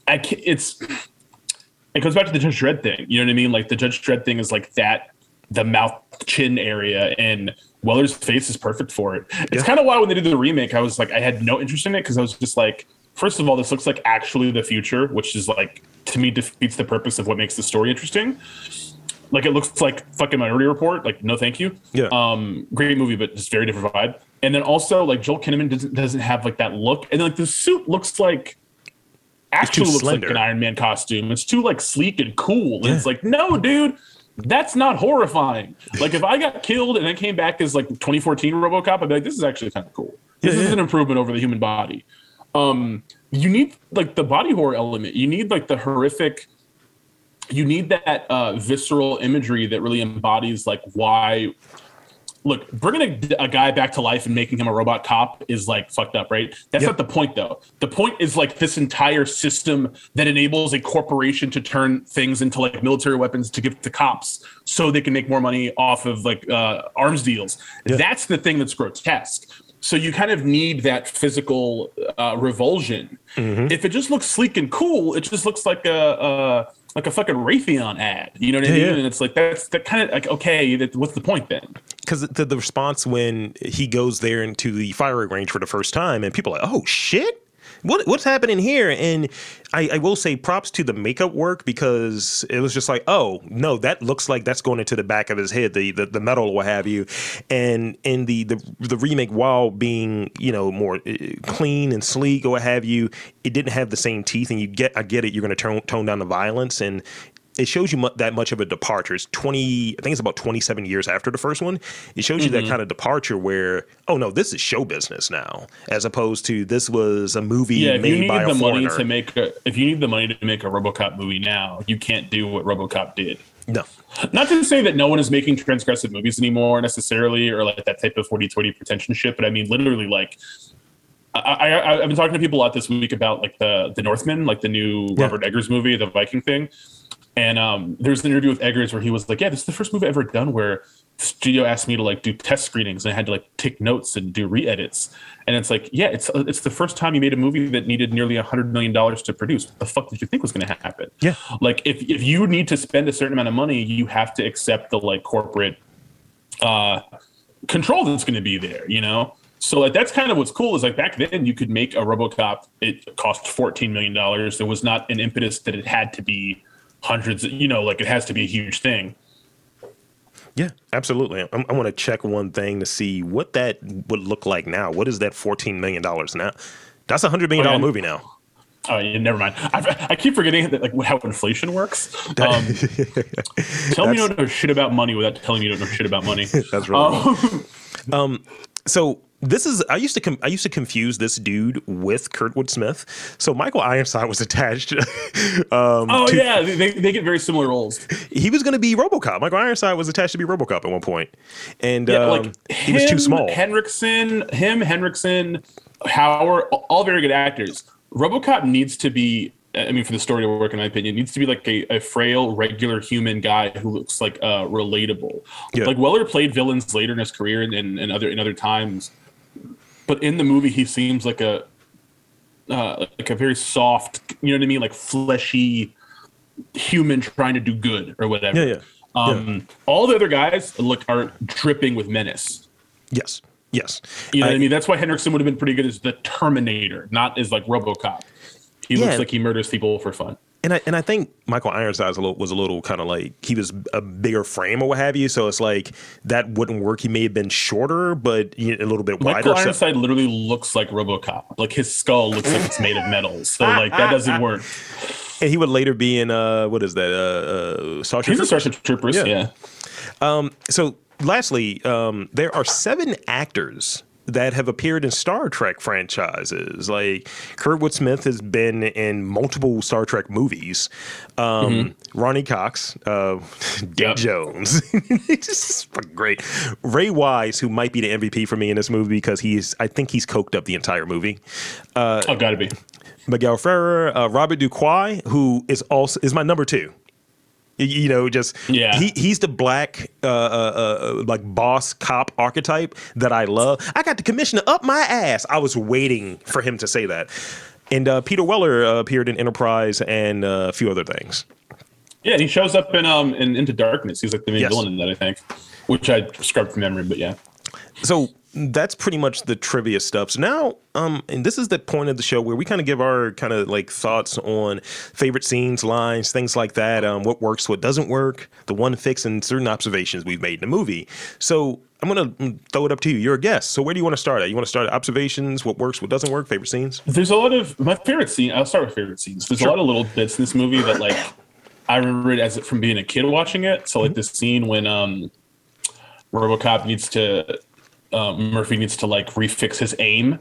I can't, it's it goes back to the Judge Dredd thing. You know what I mean? Like the Judge Dredd thing is like that the mouth chin area and Weller's face is perfect for it. It's kind of why when they did the remake, I was like, I had no interest in it because I was just like, first of all, this looks like actually the future, which is like to me defeats the purpose of what makes the story interesting. Like it looks like fucking Minority Report. Like no, thank you. Yeah. Um, great movie, but just very different vibe. And then also like Joel Kinnaman doesn't doesn't have like that look, and like the suit looks like actually looks slender. like an Iron Man costume. It's too like sleek and cool. And it's like, no, dude, that's not horrifying. Like if I got killed and I came back as like 2014 RoboCop, I'd be like, this is actually kind of cool. This is an improvement over the human body. Um, you need like the body horror element. You need like the horrific. You need that uh, visceral imagery that really embodies like why look, bringing a, a guy back to life and making him a robot cop is like fucked up, right? That's Yep. not the point, though. The point is like this entire system that enables a corporation to turn things into like military weapons to give to cops so they can make more money off of like uh, arms deals. That's the thing that's grotesque. So you kind of need that physical uh, revulsion. If it just looks sleek and cool, it just looks like a. a like a fucking Raytheon ad, you know what I mean? yeah. And it's like that's that kind of like okay, that, what's the point then? because the, the response when he goes there into the firing range for the first time, and people are like, "Oh shit." What, what's happening here? And I, I will say props to the makeup work because it was just like, oh no, that looks like that's going into the back of his head, the the, the metal or what have you. And in the, the the remake, while being you know more uh, clean and sleek or what have you, it didn't have the same teeth. And you get, I get it, you're going to tone tone down the violence and it shows you mu- that much of a departure. It's 20, I think it's about 27 years after the first one. It shows you Mm-hmm. that kind of departure where, oh no, this is show business now, as opposed to this was a movie Yeah, you made need by the a money foreigner. to make a, if you need the money to make a RoboCop movie now, you can't do what RoboCop did. no. Not to say that no one is making transgressive movies anymore necessarily, or like that type of 40-20 pretension shit, but I mean literally like. I, I, I've been talking to people a lot this week about like the the Northman, like the new Robert Eggers movie, the Viking thing. And um, there was an interview with Eggers where he was like, "Yeah, this is the first movie I've ever done where the studio asked me to like do test screenings and I had to like take notes and do re-edits." And it's like, yeah, it's it's the first time you made a movie that needed nearly a hundred million dollars to produce. What the fuck did you think was going to happen? Yeah. like if if you need to spend a certain amount of money, you have to accept the like corporate uh control that's going to be there. You know. So like that's kind of what's cool is like back then you could make a RoboCop. It cost fourteen million dollars. There was not an impetus that it had to be hundreds. You know, like it has to be a huge thing. Yeah, absolutely. I'm, I want to check one thing to see what that would look like now. What is that $14 million now? That's a $100 million Oh, yeah. movie now. Oh, yeah, never mind. I, I keep forgetting that, like how inflation works. Um, (laughs) tell me you don't know shit about money without telling me you don't know shit about money. (laughs) That's really Um, (laughs) so this is I used to com- I used to confuse this dude with Kurtwood Smith. So Michael Ironside was (laughs) attached. um, oh to- yeah, they, they get very similar roles. he was going to be RoboCop. Michael Ironside was attached to be RoboCop at one point, and Yeah, um, like he was too small. Henriksen, him, Henriksen, Howard, all very good actors. RoboCop needs to be. I mean, for the story to work, in my opinion, needs to be like a, a frail, regular human guy who looks like uh, relatable. Yeah. Like Weller played villains later in his career and, and, and other in other times, but in the movie, he seems like a uh, like a very soft, you know what I mean, like fleshy human trying to do good or whatever. Yeah, yeah. Um, All the other guys look are dripping with menace. yes, yes. You know what I- I mean? That's why Henriksen would have been pretty good as the Terminator, not as like RoboCop. He Yeah. looks like he murders people for fun. And I and I think Michael Ironside was a little, was a little kind of like he was a bigger frame or what have you. So it's like that wouldn't work. He may have been shorter, but a little bit Michael wider. So- Ironside literally looks like RoboCop. Like his skull looks like it's made of metal. So like that doesn't (laughs) work. and he would later be in uh what is that uh, uh Star He's a Starship Troopers. Yeah. Yeah. So lastly, um, there are seven actors that have appeared in Star Trek franchises. Like Kurtwood Smith has been in multiple Star Trek movies. Um, Ronny Cox, uh, (laughs) Yep. Jones, (laughs) just great. Ray Wise, who might be the MVP for me in this movie because he's, I think he's coked up the entire movie. oh, gotta be. Miguel Ferrer, uh, Robert DoQui, who is also is my number two. You know, just Yeah. he he's the black uh, uh, uh, like boss cop archetype that I love. I got the commissioner up my ass. I was waiting for him to say that. And uh, Peter Weller uh, appeared in Enterprise and uh, a few other things. Yeah, he shows up in um in Into Darkness. He's like the main Yes. villain in that, I think. Which I scrubbed from memory, but yeah. So that's pretty much the trivia stuff. So now, um, and this is the point of the show where we kind of give our kind of like thoughts on favorite scenes, lines, things like that. Um, what works, what doesn't work, the one fix, and certain observations we've made in the movie. So I'm gonna mm, throw it up to you. You're a guest. So where do you want to start at? You want to start at observations, what works, what doesn't work, favorite scenes? There's a lot of my favorite scene. I'll start with favorite scenes. There's a lot of little bits in this movie that like I remember it as from being a kid watching it. So like this scene when um RoboCop needs to um, Murphy needs to like refix his aim.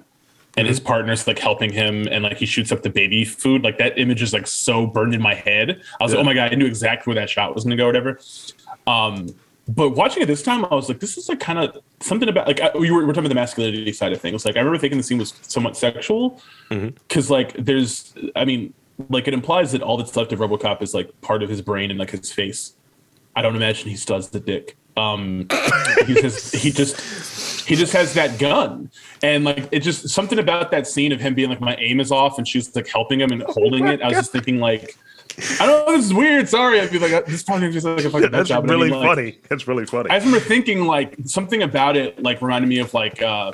And his partner's like helping him, and like he shoots up the baby food. Like that image is like so burned in my head. I was like, oh my god, I knew exactly where that shot was going to go, whatever. Um, but watching it this time, I was like, this is like kind of something about like I, we were, we we're talking about the masculinity side of things. Like I remember thinking the scene was somewhat sexual because like there's, I mean, like it implies that all that's left of RoboCop is like part of his brain and like his face. I don't imagine he still has the dick. Um, he just he just he just has that gun, and like it just something about that scene of him being like my aim is off, and she's like helping him and holding it. I was just thinking like. I don't know. This is weird. Sorry. I'd be like, this probably just like a fucking That's job. but I really mean, like, funny. That's really funny. I remember thinking like something about it like reminded me of like uh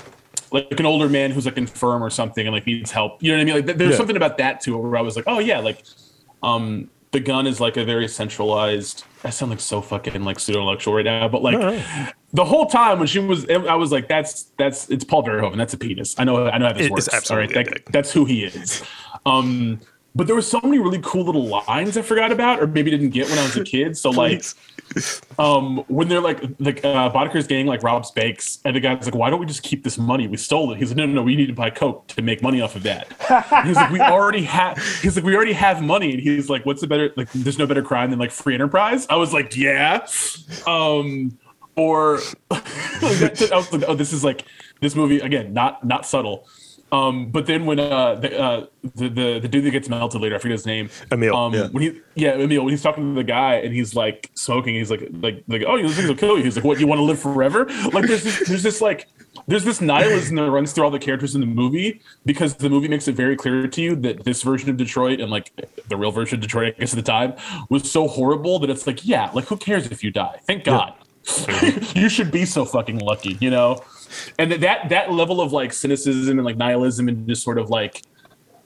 like an older man who's like infirm or something and like needs help. You know what I mean? Like th- there's Yeah. something about that too where I was like, oh yeah, like um the gun is like a very centralized. I sound like so fucking like pseudo intellectual right now, but like the whole time when she was, I was like, that's that's it's Paul Verhoeven. That's a penis. I know I know how this It- works. All right, that, that's who he is. Um, but there were so many really cool little lines I forgot about, or maybe didn't get when I was a (laughs) kid. So like, um, when they're like, like uh, Boddicker's gang like robs banks, and the guy's like, "Why don't we just keep this money? We stole it." He's like, "No, no, no. We need to buy coke to make money off of that." And he's like, "We (laughs) already have." He's like, "We already have money," and he's like, "What's the better? Like, there's no better crime than like free enterprise." I was like, "Yeah." Um, or (laughs) I was like, "Oh, this is like this movie again, not not subtle." Um, but then when uh, the, uh, the the the dude that gets melted later, I forget his name. Emil, Um, yeah. when he yeah Emil when he's talking to the guy and he's like smoking, he's like like like oh these things will kill you. He's like what you want to live forever? Like there's this, there's this like there's this nihilism that runs through all the characters in the movie because the movie makes it very clear to you that this version of Detroit and like the real version of Detroit, I guess at the time, was so horrible that it's like yeah like who cares if you die? Thank God. (laughs) you should be so fucking lucky, you know. And that that level of like cynicism and like nihilism and just sort of like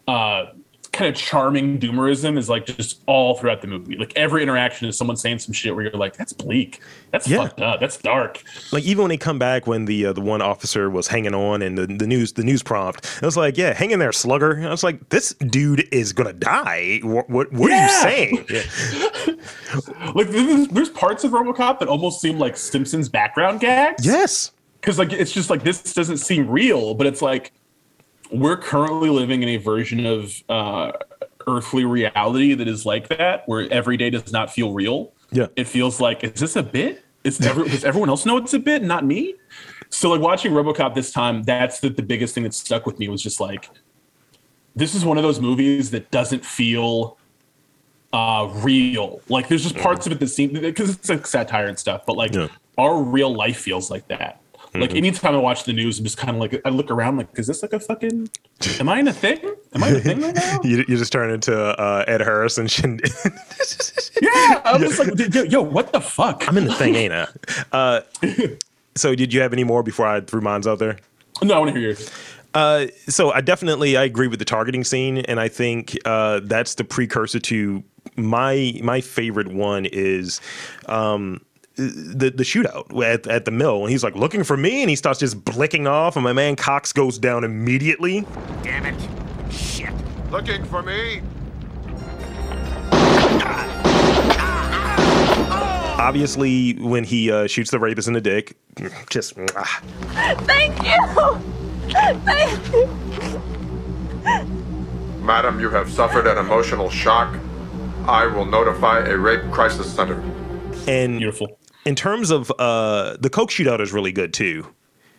uh kind of charming doomerism is like just all throughout the movie. Like every interaction is someone saying some shit where you're like, "That's bleak. That's Yeah. fucked up. That's dark." like even when they come back when the uh, the one officer was hanging on and the, the news the news prompt it was like yeah hang in there slugger i was like this dude is gonna die what what, what are you Yeah. saying (laughs) Like there's, there's parts of RoboCop that almost seem like Simpsons background gags. yes because like it's just like this doesn't seem real, but it's like we're currently living in a version of uh, earthly reality that is like that, where every day does not feel real. Yeah. it feels like is this a bit? Is every, does everyone else know it's a bit, not me? So like watching RoboCop this time, that's the, the biggest thing that stuck with me was just like this is one of those movies that doesn't feel uh real. Like there's just parts of it that seem because it's like satire and stuff, but like Yeah. our real life feels like that. Like anytime I watch the news, I'm just kind of like I look around like, is this like a fucking? Am I in a thing? Am I in a thing right now? (laughs) you, you just turn into uh, ed harris and Shin- (laughs) Yeah, I'm just like, yo, yo, what the fuck? i'm in the thing ain't i (laughs) uh, so did you have any more before i threw mines out there No, I want to hear yours. Uh, so I definitely I agree with the targeting scene, and I think uh, that's the precursor to my my favorite one is um, the the shootout at, at the mill. And he's like looking for me, and he starts just blicking off, and my man Cox goes down immediately. Damn it. Shit. Looking for me? Obviously, when he uh, shoots the rapist in the dick, just ah. Thank you! Thank you! Madam, you have suffered an emotional shock. I will notify a rape crisis center. and Beautiful. In terms of uh, the Coke shootout is really good too,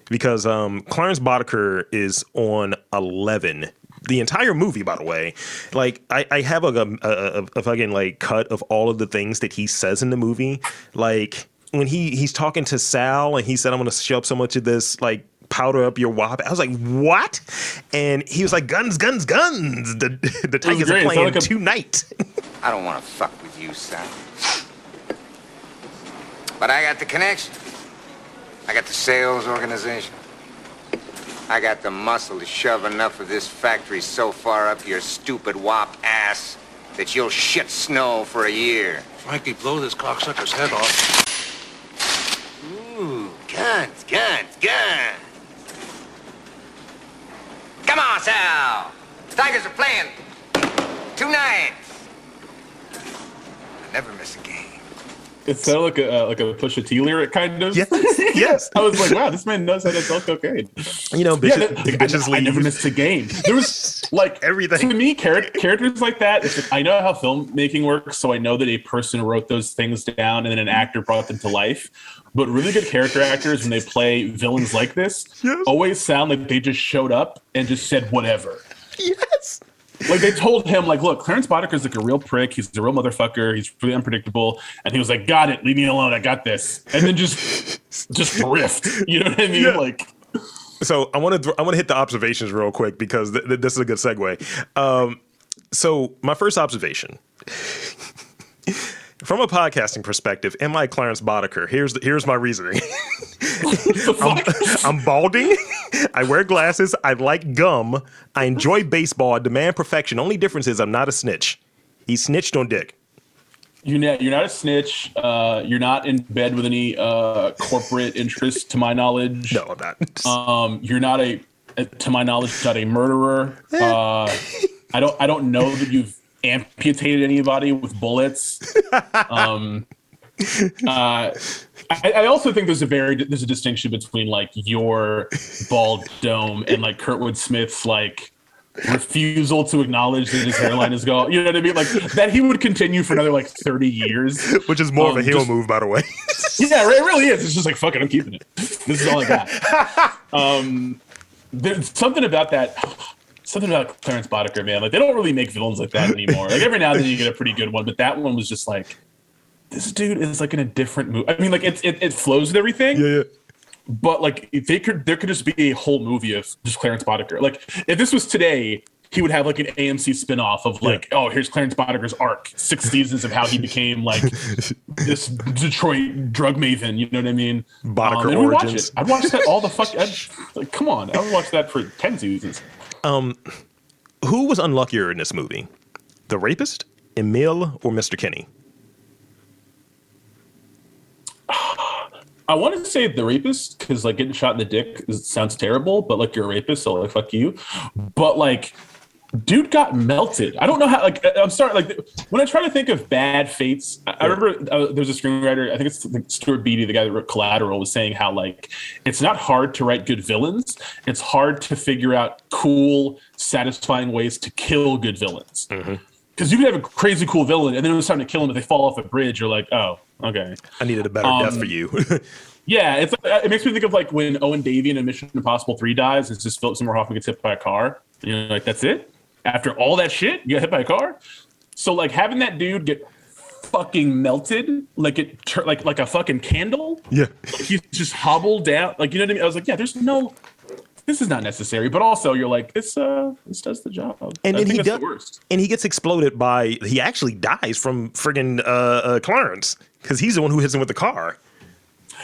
because um, Clarence Boddicker is on eleven. The entire movie, by the way, like I, I have a, a, a, a fucking like cut of all of the things that he says in the movie. Like when he he's talking to Sal and he said, "I'm going to shove so much of this like powder up your wop." I was like, "What?" And he was like, "Guns, guns, guns!" The (laughs) the Tigers great. are playing like a- tonight. (laughs) I don't want to fuck with you, son. But I got the connection. I got the sales organization. I got the muscle to shove enough of this factory so far up your stupid wop ass that you'll shit snow for a year. Frankie, blow this cocksucker's head off. Ooh, guns, guns, guns. Come on, Sal. Tigers are playing tonight. I never miss a game. It sounded like a uh, like a Pusha T lyric, kind of. yes, (laughs) yes. I was like, wow, this man knows how to sell cocaine. You know, Yeah, bitches, that- like, bitches I, I never leave. missed a game. There was (laughs) like Everything. to me. Char- characters like that. Like I know how filmmaking works, so I know that a person wrote those things down and then an actor brought them to life. But really good character actors, when they play villains like this, Yes. always sound like they just showed up and just said whatever. Yes. Like they told him, like, look, Clarence Boddicker's like a real prick. He's a real motherfucker. He's really unpredictable. And he was like, got it. Leave me alone. I got this. And then just, (laughs) just riffed. You know what I mean? Yeah. Like, So I want to I want to hit the observations real quick because th- th- this is a good segue. Um, so my first observation. (laughs) From a podcasting perspective, am I Clarence Boddicker? Here's the, here's my reasoning. (laughs) fuck? I'm balding. I wear glasses. I like gum. I enjoy baseball. I demand perfection. Only difference is I'm not a snitch. He snitched on Dick. You're not, you're not a snitch. Uh, you're not in bed with any uh, corporate interests, to my knowledge. No, I'm not. Um, you're not a, to my knowledge, not a murderer. Uh, I don't, I don't know that you've amputated anybody with bullets. (laughs) Um, uh, I, I also think there's a very there's a distinction between like your bald dome and like Kurtwood Smith's like refusal to acknowledge that his hairline is gone. You know what I mean? Like that he would continue for another like 30 years. Which is more of a Um, heel just- move, by the way. (laughs) Yeah, it really is. It's just like fuck it, I'm keeping it. This is all I got. (laughs) um, there's something about that. Something about Clarence Boddicker, man. Like they don't really make villains like that anymore. Like every now and then you get a pretty good one, but that one was just like, this dude is like in a different mood. I mean, like it's it, it flows with everything, yeah, yeah. but like they could, there could just be a whole movie of just Clarence Boddicker. Like if this was today, he would have like an AMC spinoff of like, oh, here's Clarence Boddicker's arc, six seasons of how he became like (laughs) this Detroit drug maven. You know what I mean? Boddicker um, watch origins. it. I'd watch that all the fuck. I'd, like, come on, I would watch that for ten seasons. Um, who was unluckier in this movie? The rapist, Emil, or Mr. Kinney? I want to say the rapist because like getting shot in the dick sounds terrible, but like you're a rapist, so like fuck you. But like, dude got melted. I don't know how. Like, I'm sorry. Like when I try to think of bad fates, I, I remember uh, there's a screenwriter. I think it's like Stuart Beattie, the guy that wrote Collateral, was saying how like it's not hard to write good villains. It's hard to figure out cool, satisfying ways to kill good villains. Mm-hmm. Because you could have a crazy cool villain, and then when it's time to kill them, if they fall off a bridge, you're like, oh, okay. I needed a better death um, for you. (laughs) Yeah, it's uh, it makes me think of like when Owen Davian in Mission Impossible Three dies. It's just Philip Seymour Hoffman gets hit by a car. You know, like that's it. After all that shit, you got hit by a car. So like having that dude get fucking melted, like it tur- like like a fucking candle. yeah. he just hobbled down. Like you know what I mean? I was like, yeah, there's no. This is not necessary, but also you're like this. Uh, this does the job. And I then he does, the worst. and he gets exploded by. He actually dies from friggin' uh, uh, Clarence because he's the one who hits him with the car.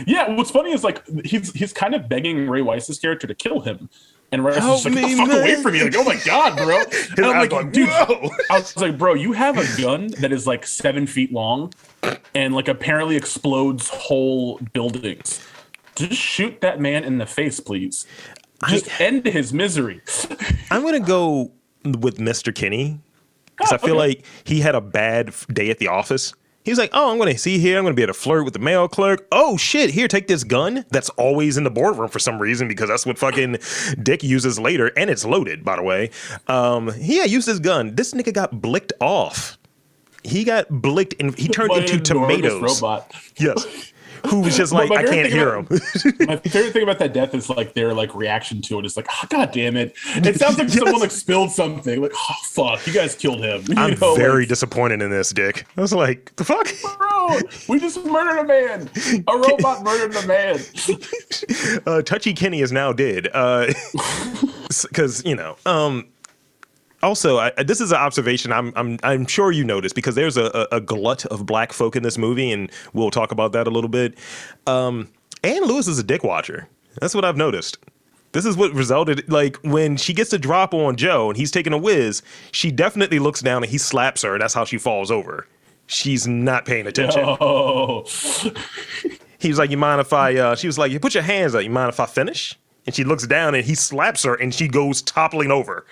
Yeah, what's funny is like he's he's kind of begging Ray Wise's character to kill him. And Help is like, me, "The fuck away man." from me. Like, oh my God, bro. (laughs) And I'm eyes like, dude, "Whoa." I was like, bro, you have a gun that is like seven feet long and like apparently explodes whole buildings. Just shoot that man in the face, please. Just end his misery. I'm gonna go with Mr. Kinney because Oh, ah, I feel okay. like he had a bad day at the office. He was like, "Oh, I'm gonna see here. I'm gonna be able to flirt with the mail clerk. Oh shit, here, take this gun that's always in the boardroom for some reason because that's what fucking Dick uses later, and it's loaded, by the way. Um, yeah, use this gun. This nigga got blicked off. He got blicked and he turned into tomatoes. Robot. Yes, (laughs) who was just like, I can't hear about- him. (laughs) (laughs) My favorite thing about that death is like their like reaction to it is like, oh, god damn it. It sounds like (laughs) someone like spilled something. Like, oh fuck, you guys killed him. You I'm know, very like, disappointed in this, Dick. I was like, the fuck. bro, we just murdered a man. A robot murdered a man. uh, Touchy Kinney is now dead. Because you know. Um, also, I, this is an observation I'm I'm I'm sure you noticed because there's a, a, a glut of black folk in this movie, and we'll talk about that a little bit. Um, Anne Lewis is a dick watcher. That's what I've noticed. This is what resulted like when she gets the drop on Joe and he's taking a whiz. She definitely looks down and he slaps her, and that's how she falls over. She's not paying attention. Oh, (laughs) He was like, "You mind if I?" Uh, she was like, "You put your hands up. You mind if I finish?" And she looks down and he slaps her, and she goes toppling over.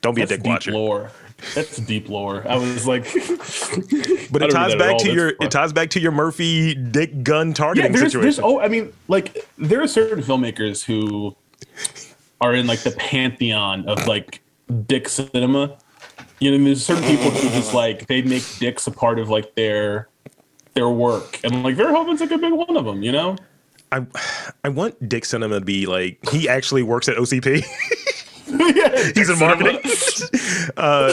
Don't be that's a dick deep watcher. lore. That's deep lore. I was like, (laughs) But it ties back to your it ties back to your Murphy dick gun yeah, targeting there's, situation. there's, oh, I mean, like, there are certain filmmakers who are in like the pantheon of like dick cinema. You know, there's certain people who just like they make dicks a part of like their their work, and like Verhoeven's like a big one of them. You know, I I want Dick Cinema to be like he actually works at OCP. (laughs) (laughs) yeah, (laughs) He's in marketing. (laughs) uh,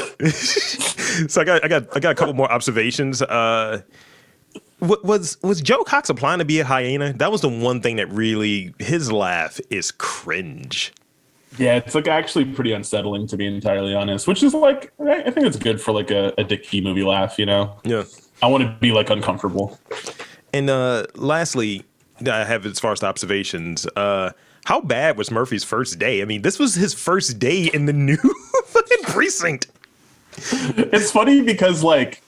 so I got I got I got a couple more observations. Uh, was was Joe Cox applying to be a hyena? That was the one thing that really his laugh is cringe. Yeah, it's like actually pretty unsettling to be entirely honest. Which is like, I I think it's good for like a, a Dicky movie laugh. You know, Yeah. I want to be like uncomfortable. And uh, lastly, I have as far as the observations. Uh, how bad was Murphy's first day? I mean, this was his first day in the new (laughs) fucking precinct. It's funny because like,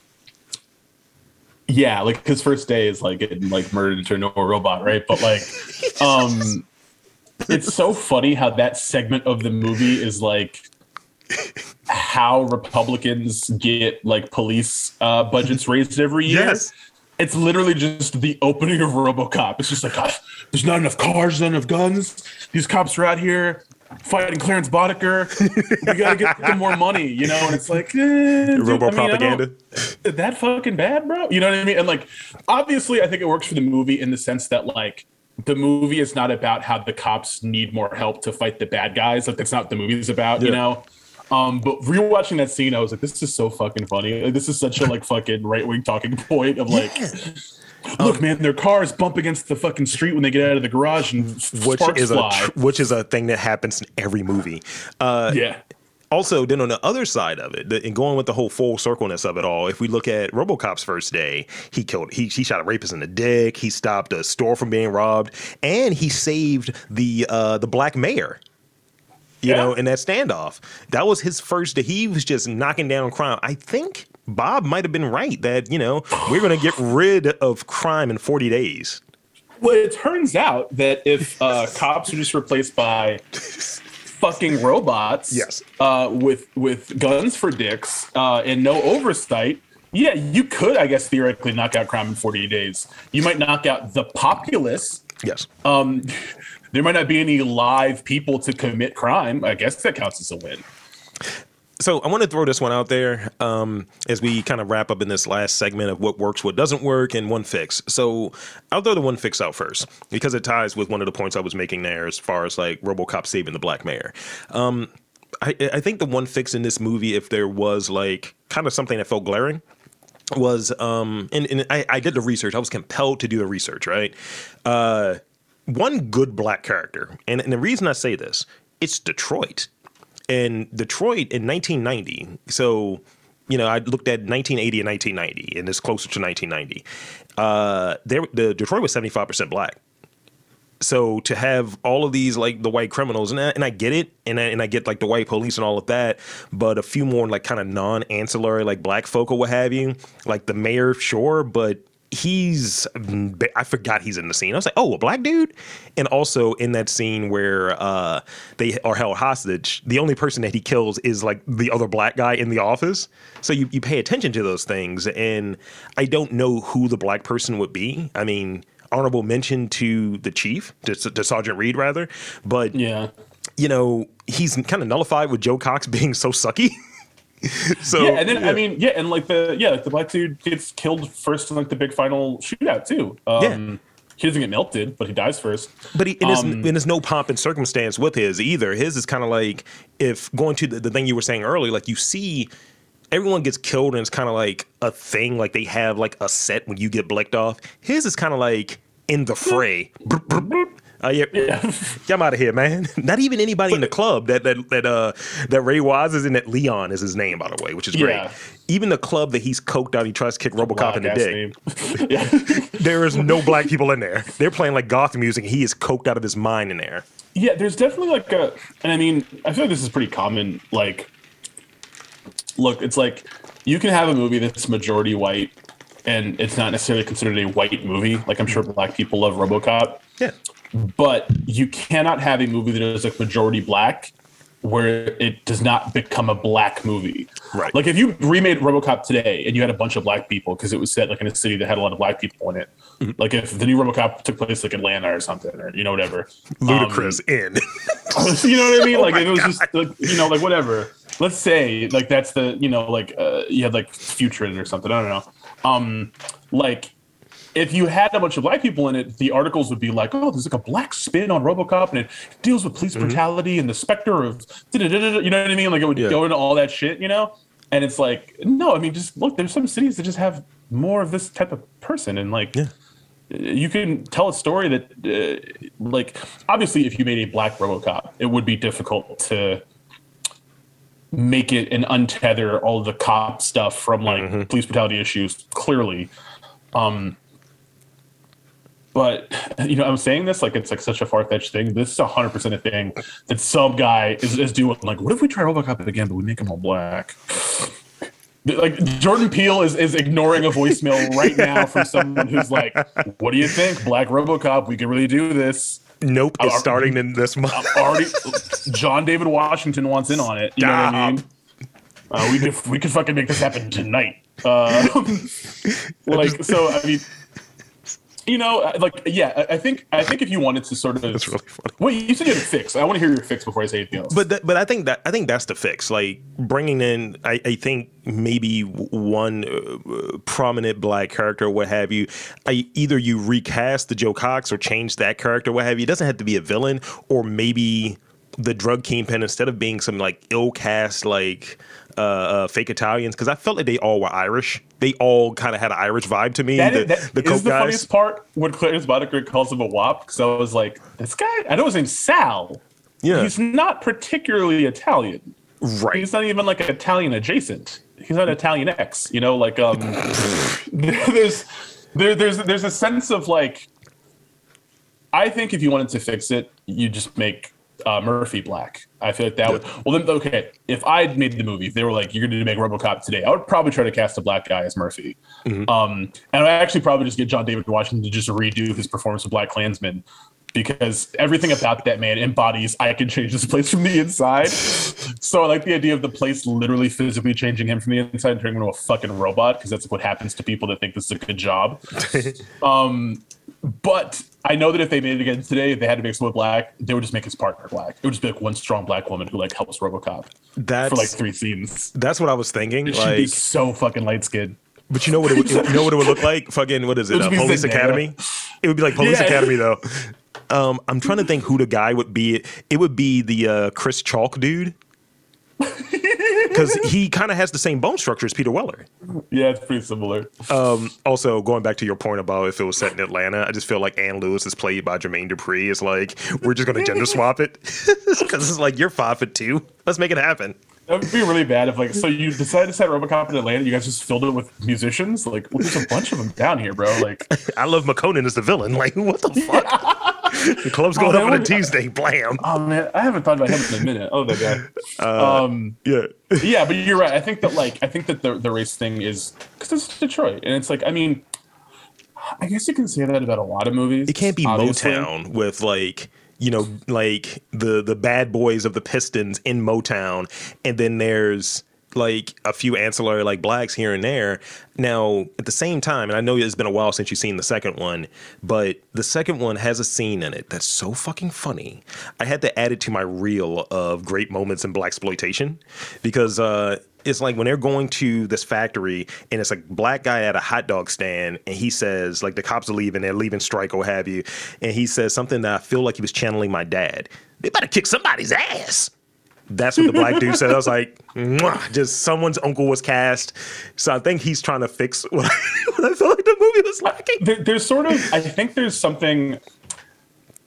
yeah, like his first day is like getting like murdered into a robot, right? But like, (laughs) um, it's so funny how that segment of the movie is like how Republicans get like police uh, budgets raised every year. Yes. It's literally just the opening of RoboCop. It's just like, "Ah, there's not enough cars, not enough guns. These cops are out here fighting Clarence Boddicker. We gotta get them more money, you know. And it's like, eh, Robo I mean, propaganda. that fucking bad, bro? You know what I mean? And like, obviously, I think it works for the movie in the sense that like the movie is not about how the cops need more help to fight the bad guys. Like that's not what the movie is about, you know. Um, but rewatching that scene, I was like, this is so fucking funny. Like, this is such a like fucking right wing talking point of like, look, man, their cars bump against the fucking street when they get out of the garage and which is a fly. tr- which is a thing that happens in every movie. Uh, yeah. Also, then on the other side of it, the, and going with the whole full circleness of it all, if we look at RoboCop's first day, he killed he he shot a rapist in the dick, he stopped a store from being robbed, and he saved the uh, the black mayor. You Yeah. know, in that standoff, that was his first. He was just knocking down crime. I think Bob might have been right that you know we're going to get rid of crime in 40 days. Well, it turns out that if uh, (laughs) cops are just replaced by fucking robots, Yes. uh, with with guns for dicks uh, and no oversight, yeah, you could, I guess, theoretically knock out crime in 40 days. You might knock out the populace. Yes. Um, there might not be any live people to commit crime. I guess that counts as a win. So I want to throw this one out there um, as we kind of wrap up in this last segment of what works, what doesn't work, and one fix. So I'll throw the one fix out first because it ties with one of the points I was making there as far as like RoboCop saving the Black Mayor. Um, I, I think the one fix in this movie, if there was like kind of something that felt glaring, was um, and, and I, I did the research. I was compelled to do the research. Right, uh, one good black character, and, and the reason I say this, it's Detroit and Detroit in 1990. So, you know, I looked at 1980 and 1990, and it's closer to 1990. Uh, there, the Detroit was 75% black. So to have all of these like the white criminals, and I, and I get it, and I, and I get like the white police and all of that, but a few more like kind of non-ancillary like black folk or what have you, like the mayor, sure, but he's I forgot he's in the scene. I was like, oh, a black dude, and also in that scene where uh, they are held hostage, the only person that he kills is like the other black guy in the office. So you you pay attention to those things, and I don't know who the black person would be. I mean. Honorable mention to the chief, to, to Sergeant Reed, rather, but Yeah. you know he's kind of nullified with Joe Cox (laughs) being so sucky. (laughs) so yeah, and then I mean, yeah, and like the yeah, like the black dude gets killed first in like the big final shootout too. Um, Yeah. He doesn't get melted, but he dies first. But he, and, there's, Um, and there's no pomp and circumstance with his either. His is kind of like if going to the, the thing you were saying earlier, like you see everyone gets killed and it's kind of like a thing, like they have like a set when you get blicked off. His is kind of like in the fray. Uh, yeah, get him out of here, man. (laughs) Not even anybody in the club that that that uh that Ray Wise is in. That Leon is his name, by the way, which is great. Yeah. Even the club that he's coked out, he tries to kick RoboCop in the dick. (laughs) There is no black people in there. They're playing like goth music. He is coked out of his mind in there. Yeah, there's definitely like a, and I mean, I feel like this is pretty common. Like, look, it's like you can have a movie that's majority white, and it's not necessarily considered a white movie. Like, I'm sure black people love RoboCop, Yeah. But you cannot have a movie that is like majority black where it does not become a black movie. Right. Like if you remade RoboCop today and you had a bunch of black people because it was set like in a city that had a lot of black people in it. Mm-hmm. Like if the new RoboCop took place like Atlanta or something or you know whatever. Ludacris in. (laughs) you know what I mean? (laughs) Oh like it was God. just like, you know like whatever. Let's say like that's the you know like uh, you had like future in it or something. I don't know. Um, like if you had a bunch of black people in it, the articles would be like, "Oh, there's like a black spin on RoboCop, and it deals with police brutality and the specter of you know what I mean? Like it would Yeah. go into all that shit, you know. And it's like, no, I mean, just look. There's some cities that just have more of this type of person, and like, you can tell a story that, uh, like, obviously, if you made a black RoboCop, it would be difficult to make it and untether all the cop stuff from like police brutality issues. Clearly, um, but you know, I'm saying this like it's like such a far fetched thing. This is hundred percent a thing that some guy is, is doing. Like, what if we try RoboCop again, but we make him all black? Like Jordan Peele is, is ignoring a voicemail (laughs) right now from someone who's like, "What do you think, Black RoboCop? We can really do this." nope. It's Uh, starting in this month. Already, John David Washington wants in on it. You know what I mean? Uh, we could we could fucking make this happen tonight. Uh, (laughs) (laughs) like so, I mean, you know, uh, like yeah, I think I think if you wanted to sort of, That's really funny. Wait, you said you had a fix. I want to hear your fix before I say anything else. But that, but I think that I think that's the fix. Like bringing in, I, I think maybe one uh, prominent black character, or what have you. I either you recast the Joe Cox or change that character, what have you. It doesn't have to be a villain, or maybe the drug kingpin instead of being some like ill cast like uh, uh fake Italians because I felt like they all were Irish. They all kind of had an Irish vibe to me. That the is, that the is the funniest part when Clarence Boddicker calls him a wop. Because I was like, this guy, I know his name's Sal. Yeah. He's not particularly Italian. right. He's not even like Italian adjacent. He's not Italian X. You know, like um, (laughs) there's there, there's there's a sense of like. I think if you wanted to fix it, you just make uh, Murphy black. I feel like that would. Well, then okay. If I made the movie, if they were like, "You're going to make RoboCop today," I would probably try to cast a black guy as Murphy. Um, and I actually probably just get John David Washington to just redo his performance of BlacKkKlansman because everything about that man embodies I can change this place from the inside. so I like the idea of the place literally physically changing him from the inside and turning him into a fucking robot because that's what happens to people that think this is a good job. (laughs) um, but I know that if they made it again today, if they had to make someone black, they would just make his partner black. It would just be like one strong black woman who like helps RoboCop That's for like three scenes. that's what I was thinking. She'd be so fucking light skinned. but you know what? It would, you know what it would look like? Fucking what is it? It Uh, Police. Academy. It would be like Police Yeah. Academy though. Um, I'm trying to think who the guy would be. It would be the uh, Chris Chalk dude. (laughs) Because he kind of has the same bone structure as Peter Weller. Yeah, it's pretty similar. Also, going back to your point about if it was set in Atlanta, I just feel like Anne Lewis is played by Jermaine Dupri. It's like we're just gonna gender swap it (laughs) because it's like you're five foot two. Let's make it happen. That would be really bad if like so you decided to set RoboCop in Atlanta, you guys just filled it with musicians. Like, well, there's a bunch of them down here, bro. Like, (laughs) I love McConan as the villain. Like what the fuck? The club's going that up on a Tuesday. Blam. oh man, I haven't thought about him in a minute. Oh, that guy. (laughs) um, Yeah. (laughs) yeah, but you're right. I think that like I think that the the race thing is because it's Detroit, and it's like I mean, I guess you can say that about a lot of movies. It can't be obviously. Motown with like you know like the the bad boys of the Pistons in Motown, and then there's like a few ancillary like blacks here and there. Now at the same time, and I know it's been a while since you've seen the second one, but the second one has a scene in it that's so fucking funny. I had to add it to my reel of great moments in black exploitation because uh it's like when they're going to this factory and it's a black guy at a hot dog stand and he says like the cops are leaving they're leaving strike or have you and he says something that i feel like he was channeling my dad they better kick somebody's ass that's what the black dude said i was (laughs) like just someone's uncle was cast so i think he's trying to fix (laughs) what i, what I felt like the movie was lacking there, there's sort of I think there's something.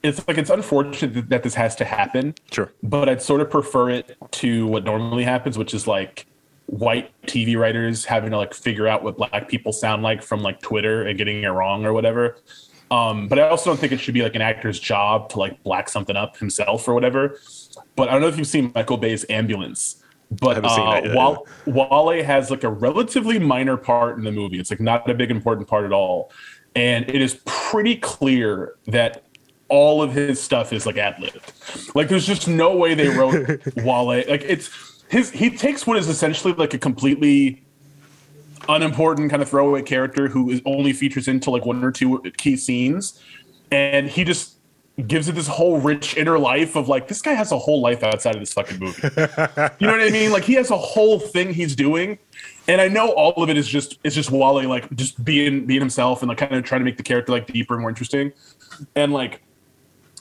It's like it's unfortunate that, that this has to happen. Sure. but I'd sort of prefer it to what normally happens, which is like white TV writers having to like figure out what black people sound like from like Twitter and getting it wrong or whatever. Um, but I also don't think it should be like an actor's job to like black something up himself or whatever. But I don't know if you've seen Michael Bay's Ambulance. But uh, that yet, Wal- Wale has like a relatively minor part in the movie. It's like not a big important part at all. And it is pretty clear that all of his stuff is like ad libbed. Like there's just no way they wrote (laughs) Wale. Like it's his he takes what is essentially like a completely unimportant kind of throwaway character who is only features into like one or two key scenes and he just gives it this whole rich inner life of like this guy has a whole life outside of this fucking movie. (laughs) you know what I mean? Like he has a whole thing he's doing, and I know all of it is just it's just Wale like just being being himself and like kind of trying to make the character like deeper and more interesting, and like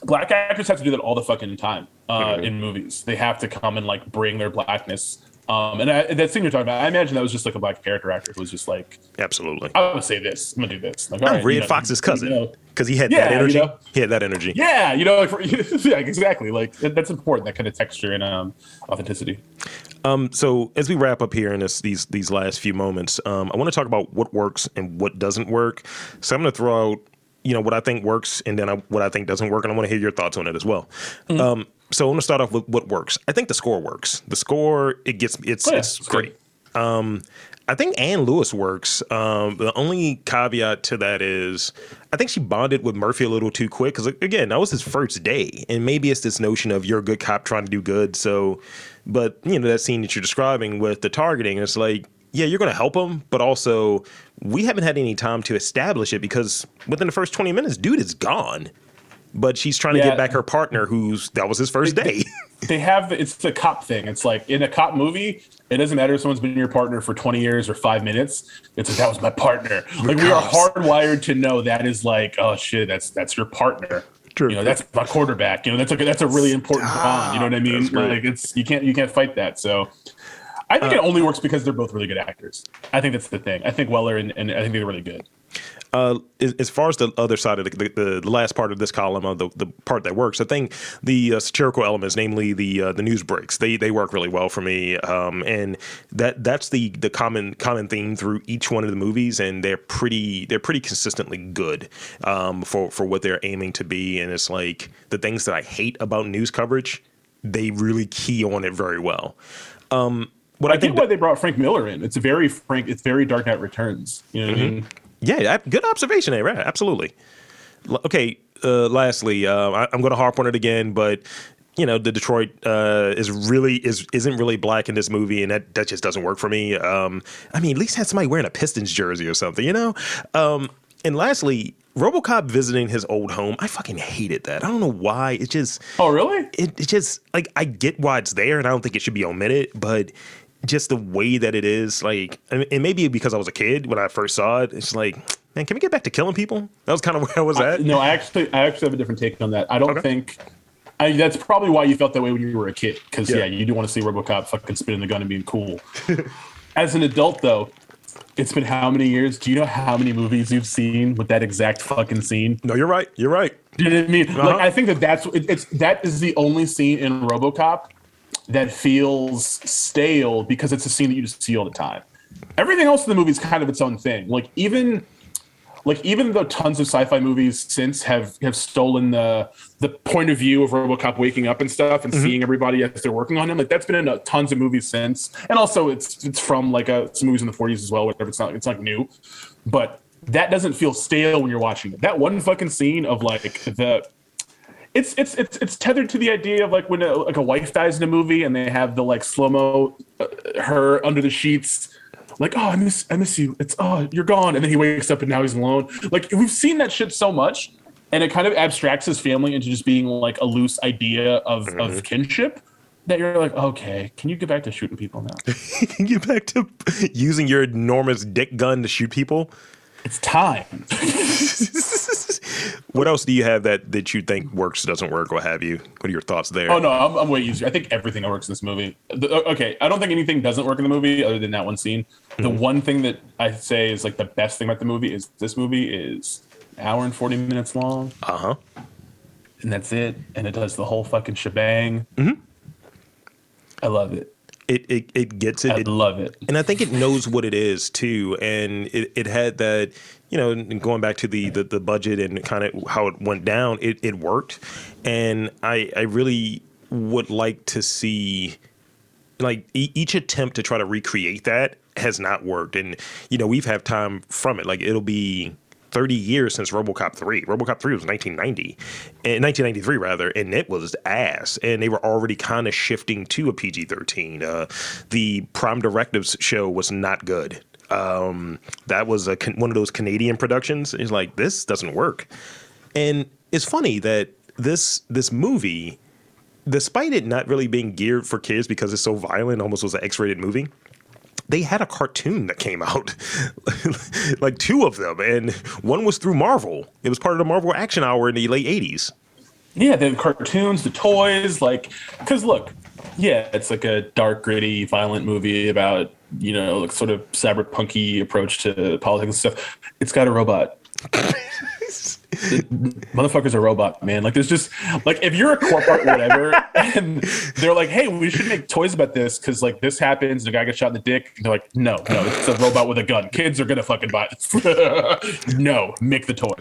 black actors have to do that all the fucking time uh, in movies. They have to come and like bring their blackness. Um, and I, that scene you're talking about, I imagine that was just like a black character actor who was just like, absolutely I'm gonna say this, I'm gonna do this. Like, i'm right, red you know, fox's you cousin know. because he had Yeah, that you energy know. he had that energy Yeah, you know, like, for, (laughs) yeah, exactly. Like that's important. That kind of texture and um, authenticity. So as we wrap up here in this, these these last few moments, um, I want to talk about what works and what doesn't work. So I'm going to throw out, you know, what I think works and then I, what I think doesn't work, and I want to hear your thoughts on it as well. Mm-hmm. Um, so I'm to start off with what works. I think the score works. The score it gets it's Oh, yeah, it's it's great. Um, I think Anne Lewis works. Um, the only caveat to that is I think she bonded with Murphy a little too quick because again that was his first day, and maybe it's this notion of you're a good cop trying to do good. So, but you know that scene that you're describing with the targeting, it's like yeah, you're going to help him, but also we haven't had any time to establish it because within the first 20 minutes, dude is gone. But she's trying to get back her partner, who's that was his first day. They have it's the cop thing. It's like in a cop movie, it doesn't matter if someone's been your partner for 20 years or five minutes. It's like that was my partner. like we are hardwired to know that is like oh shit, that's that's your partner. True. You know that's my quarterback. You know that's like that's a really important bond. You know what I mean? Like it's you can't you can't fight that. So. I think uh, it only works because they're both really good actors. I think that's the thing. I think Weller and, and I think they're really good. Uh, as, as far as the other side of the, the, the last part of this column of the, the part that works, I think the uh, satirical elements, namely the uh, the news breaks, they they work really well for me, um, and that that's the the common common theme through each one of the movies, and they're pretty they're pretty consistently good um, for for what they're aiming to be, and it's like the things that I hate about news coverage, they really key on it very well. Um, what I, I, think get why they brought Frank Miller in. It's very Frank. It's very Dark Knight Returns. You know what I mean? Yeah, good observation there. Right, absolutely. Okay. Uh, lastly, uh, I, I'm going to harp on it again, but you know, the Detroit uh, is really is isn't really black in this movie, and that that just doesn't work for me. Um, I mean, at least had somebody wearing a Pistons jersey or something, you know. Um, and lastly, RoboCop visiting his old home. I fucking hated that. I don't know why. It just Oh, really? it, it just like I get why it's there, and I don't think it should be omitted, but just the way that it is, like, and maybe because I was a kid when I first saw it, it's like, man, can we get back to killing people? That was kind of (laughs) where I was I- at. no, I actually, I actually have a different take on that. I don't Okay. think. I, that's probably why you felt that way when you were a kid, because Yeah. yeah. you do want to see RoboCop fucking spinning the gun and being cool. (laughs) As an adult, though, it's been how many years? Do you know how many movies you've seen with that exact fucking scene? No, you're right. You're right. Do you know what I mean? Uh-huh. Like, I think that that's it, it's that is the only scene in RoboCop that feels stale because it's a scene that you just see all the time. Everything else in the movie is kind of its own thing. Like even like even though tons of sci-fi movies since have have stolen the the point of view of RoboCop waking up and stuff and seeing everybody as they're working on him, like that's been in uh, tons of movies since. And also, it's it's from like a, some movies in the 40s as well. Whatever, it's not it's not new, but that doesn't feel stale when you're watching it. That one fucking scene of like the it's it's it's it's tethered to the idea of like when a, like a wife dies in a movie and they have the like slow mo uh, her under the sheets like oh I miss I miss you. It's oh you're gone. And then he wakes up and now he's alone. Like we've seen that shit so much and it kind of abstracts his family into just being like a loose idea of of kinship that you're like okay can you get back to shooting people now? (laughs) Can you get back to using your enormous dick gun to shoot people? it's time (laughs) What else do you have that that you think works, doesn't work, what have you? What are your thoughts there? Oh no, I'm, I'm way easier. I think everything works in this movie. The, okay, I don't think anything doesn't work in the movie other than that one scene. The one thing that I say is like the best thing about the movie is this movie is an hour and 40 minutes long, Uh huh. and that's it. And it does the whole fucking shebang. Hmm. I love it. It, it it gets it. I it love it. and I think it knows what it is too. And it, it had that, you know, going back to the the, the budget and kind of how it went down, it, it worked. And I I really would like to see like e- each attempt to try to recreate that has not worked. And you know, we've had time from it. Like it'll be 30 years since RoboCop 3. RoboCop 3 was 1990, and 1993 rather, and it was ass. And they were already kind of shifting to a PG-13. Uh, the Prime Directives show was not good. Um, that was a one of those Canadian productions. It's like this doesn't work. And it's funny that this this movie, despite it not really being geared for kids because it's so violent, almost was an X-rated movie they had a cartoon that came out, (laughs) like two of them, and one was through Marvel. It was part of the Marvel Action Hour in the late '80s. Yeah, the cartoons, the toys, like, because look, yeah, it's like a dark, gritty, violent movie about you know, like sort of cyberpunky approach to politics and stuff. It's got a robot. (laughs) (laughs) motherfucker's a robot, man. Like there's just like if you're a corporate whatever, (laughs) and they're like, "Hey, we should make toys about this because like this happens, the guy gets shot in the dick." And they're like, "No, no, it's a robot with a gun. Kids are gonna fucking buy it." (laughs) no, make the toy.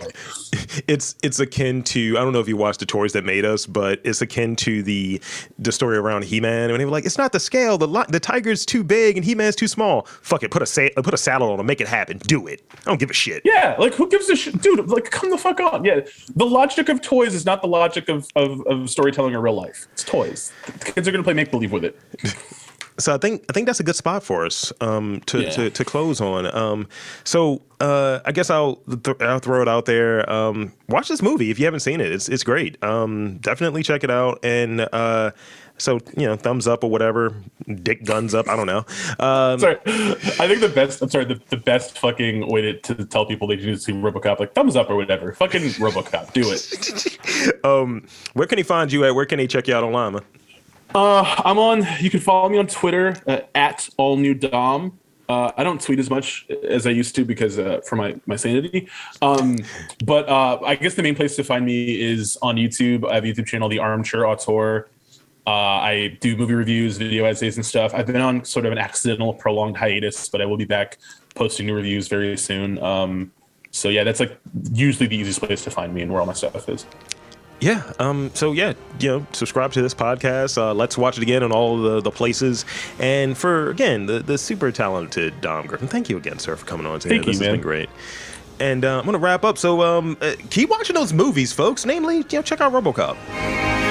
It's it's akin to I don't know if you watched the Toys That Made Us, but it's akin to the the story around He-Man when they were like, "It's not the scale. The li- the tiger's too big and He-Man's too small. Fuck it, put a sa- put a saddle on him, make it happen. Do it. I don't give a shit." Yeah, like who gives a shit, dude? Like, come the fuck on. Yeah, the logic of toys is not the logic of of, of storytelling in real life. It's toys. The kids are gonna play make believe with it. (laughs) So I think I think that's a good spot for us um, to, Yeah. to to close on. Um, so uh, I guess I'll th- I'll throw it out there. Um, watch this movie if you haven't seen it. It's it's great. Um, definitely check it out. And uh, so you know, thumbs up or whatever, dick guns up. I don't know. Um, Sorry, I think the best. I'm sorry, the, the best fucking way to, to tell people they should see RoboCop, like thumbs up or whatever. Fucking RoboCop, do it. (laughs) um, where can he find you at? Where can he check you out online? Uh, I'm on. You can follow me on Twitter uh, at all new dom. Uh, I don't tweet as much as I used to because uh, for my my sanity. Um, but uh, I guess the main place to find me is on YouTube. I have a YouTube channel, The Armchair Auteur. Uh, I do movie reviews, video essays, and stuff. I've been on sort of an accidental, prolonged hiatus, but I will be back posting new reviews very soon. Um, so yeah, that's like usually the easiest place to find me and where all my stuff is. Yeah. Um. So yeah, you know, subscribe to this podcast. Uh, let's watch it again on all the, the places. And for again, the the super talented Dom Griffin. Thank you again, sir, for coming on today. Thank you, this has man. been great. And uh, I'm gonna wrap up. So um, uh, keep watching those movies, folks. Namely, you know, check out RoboCop.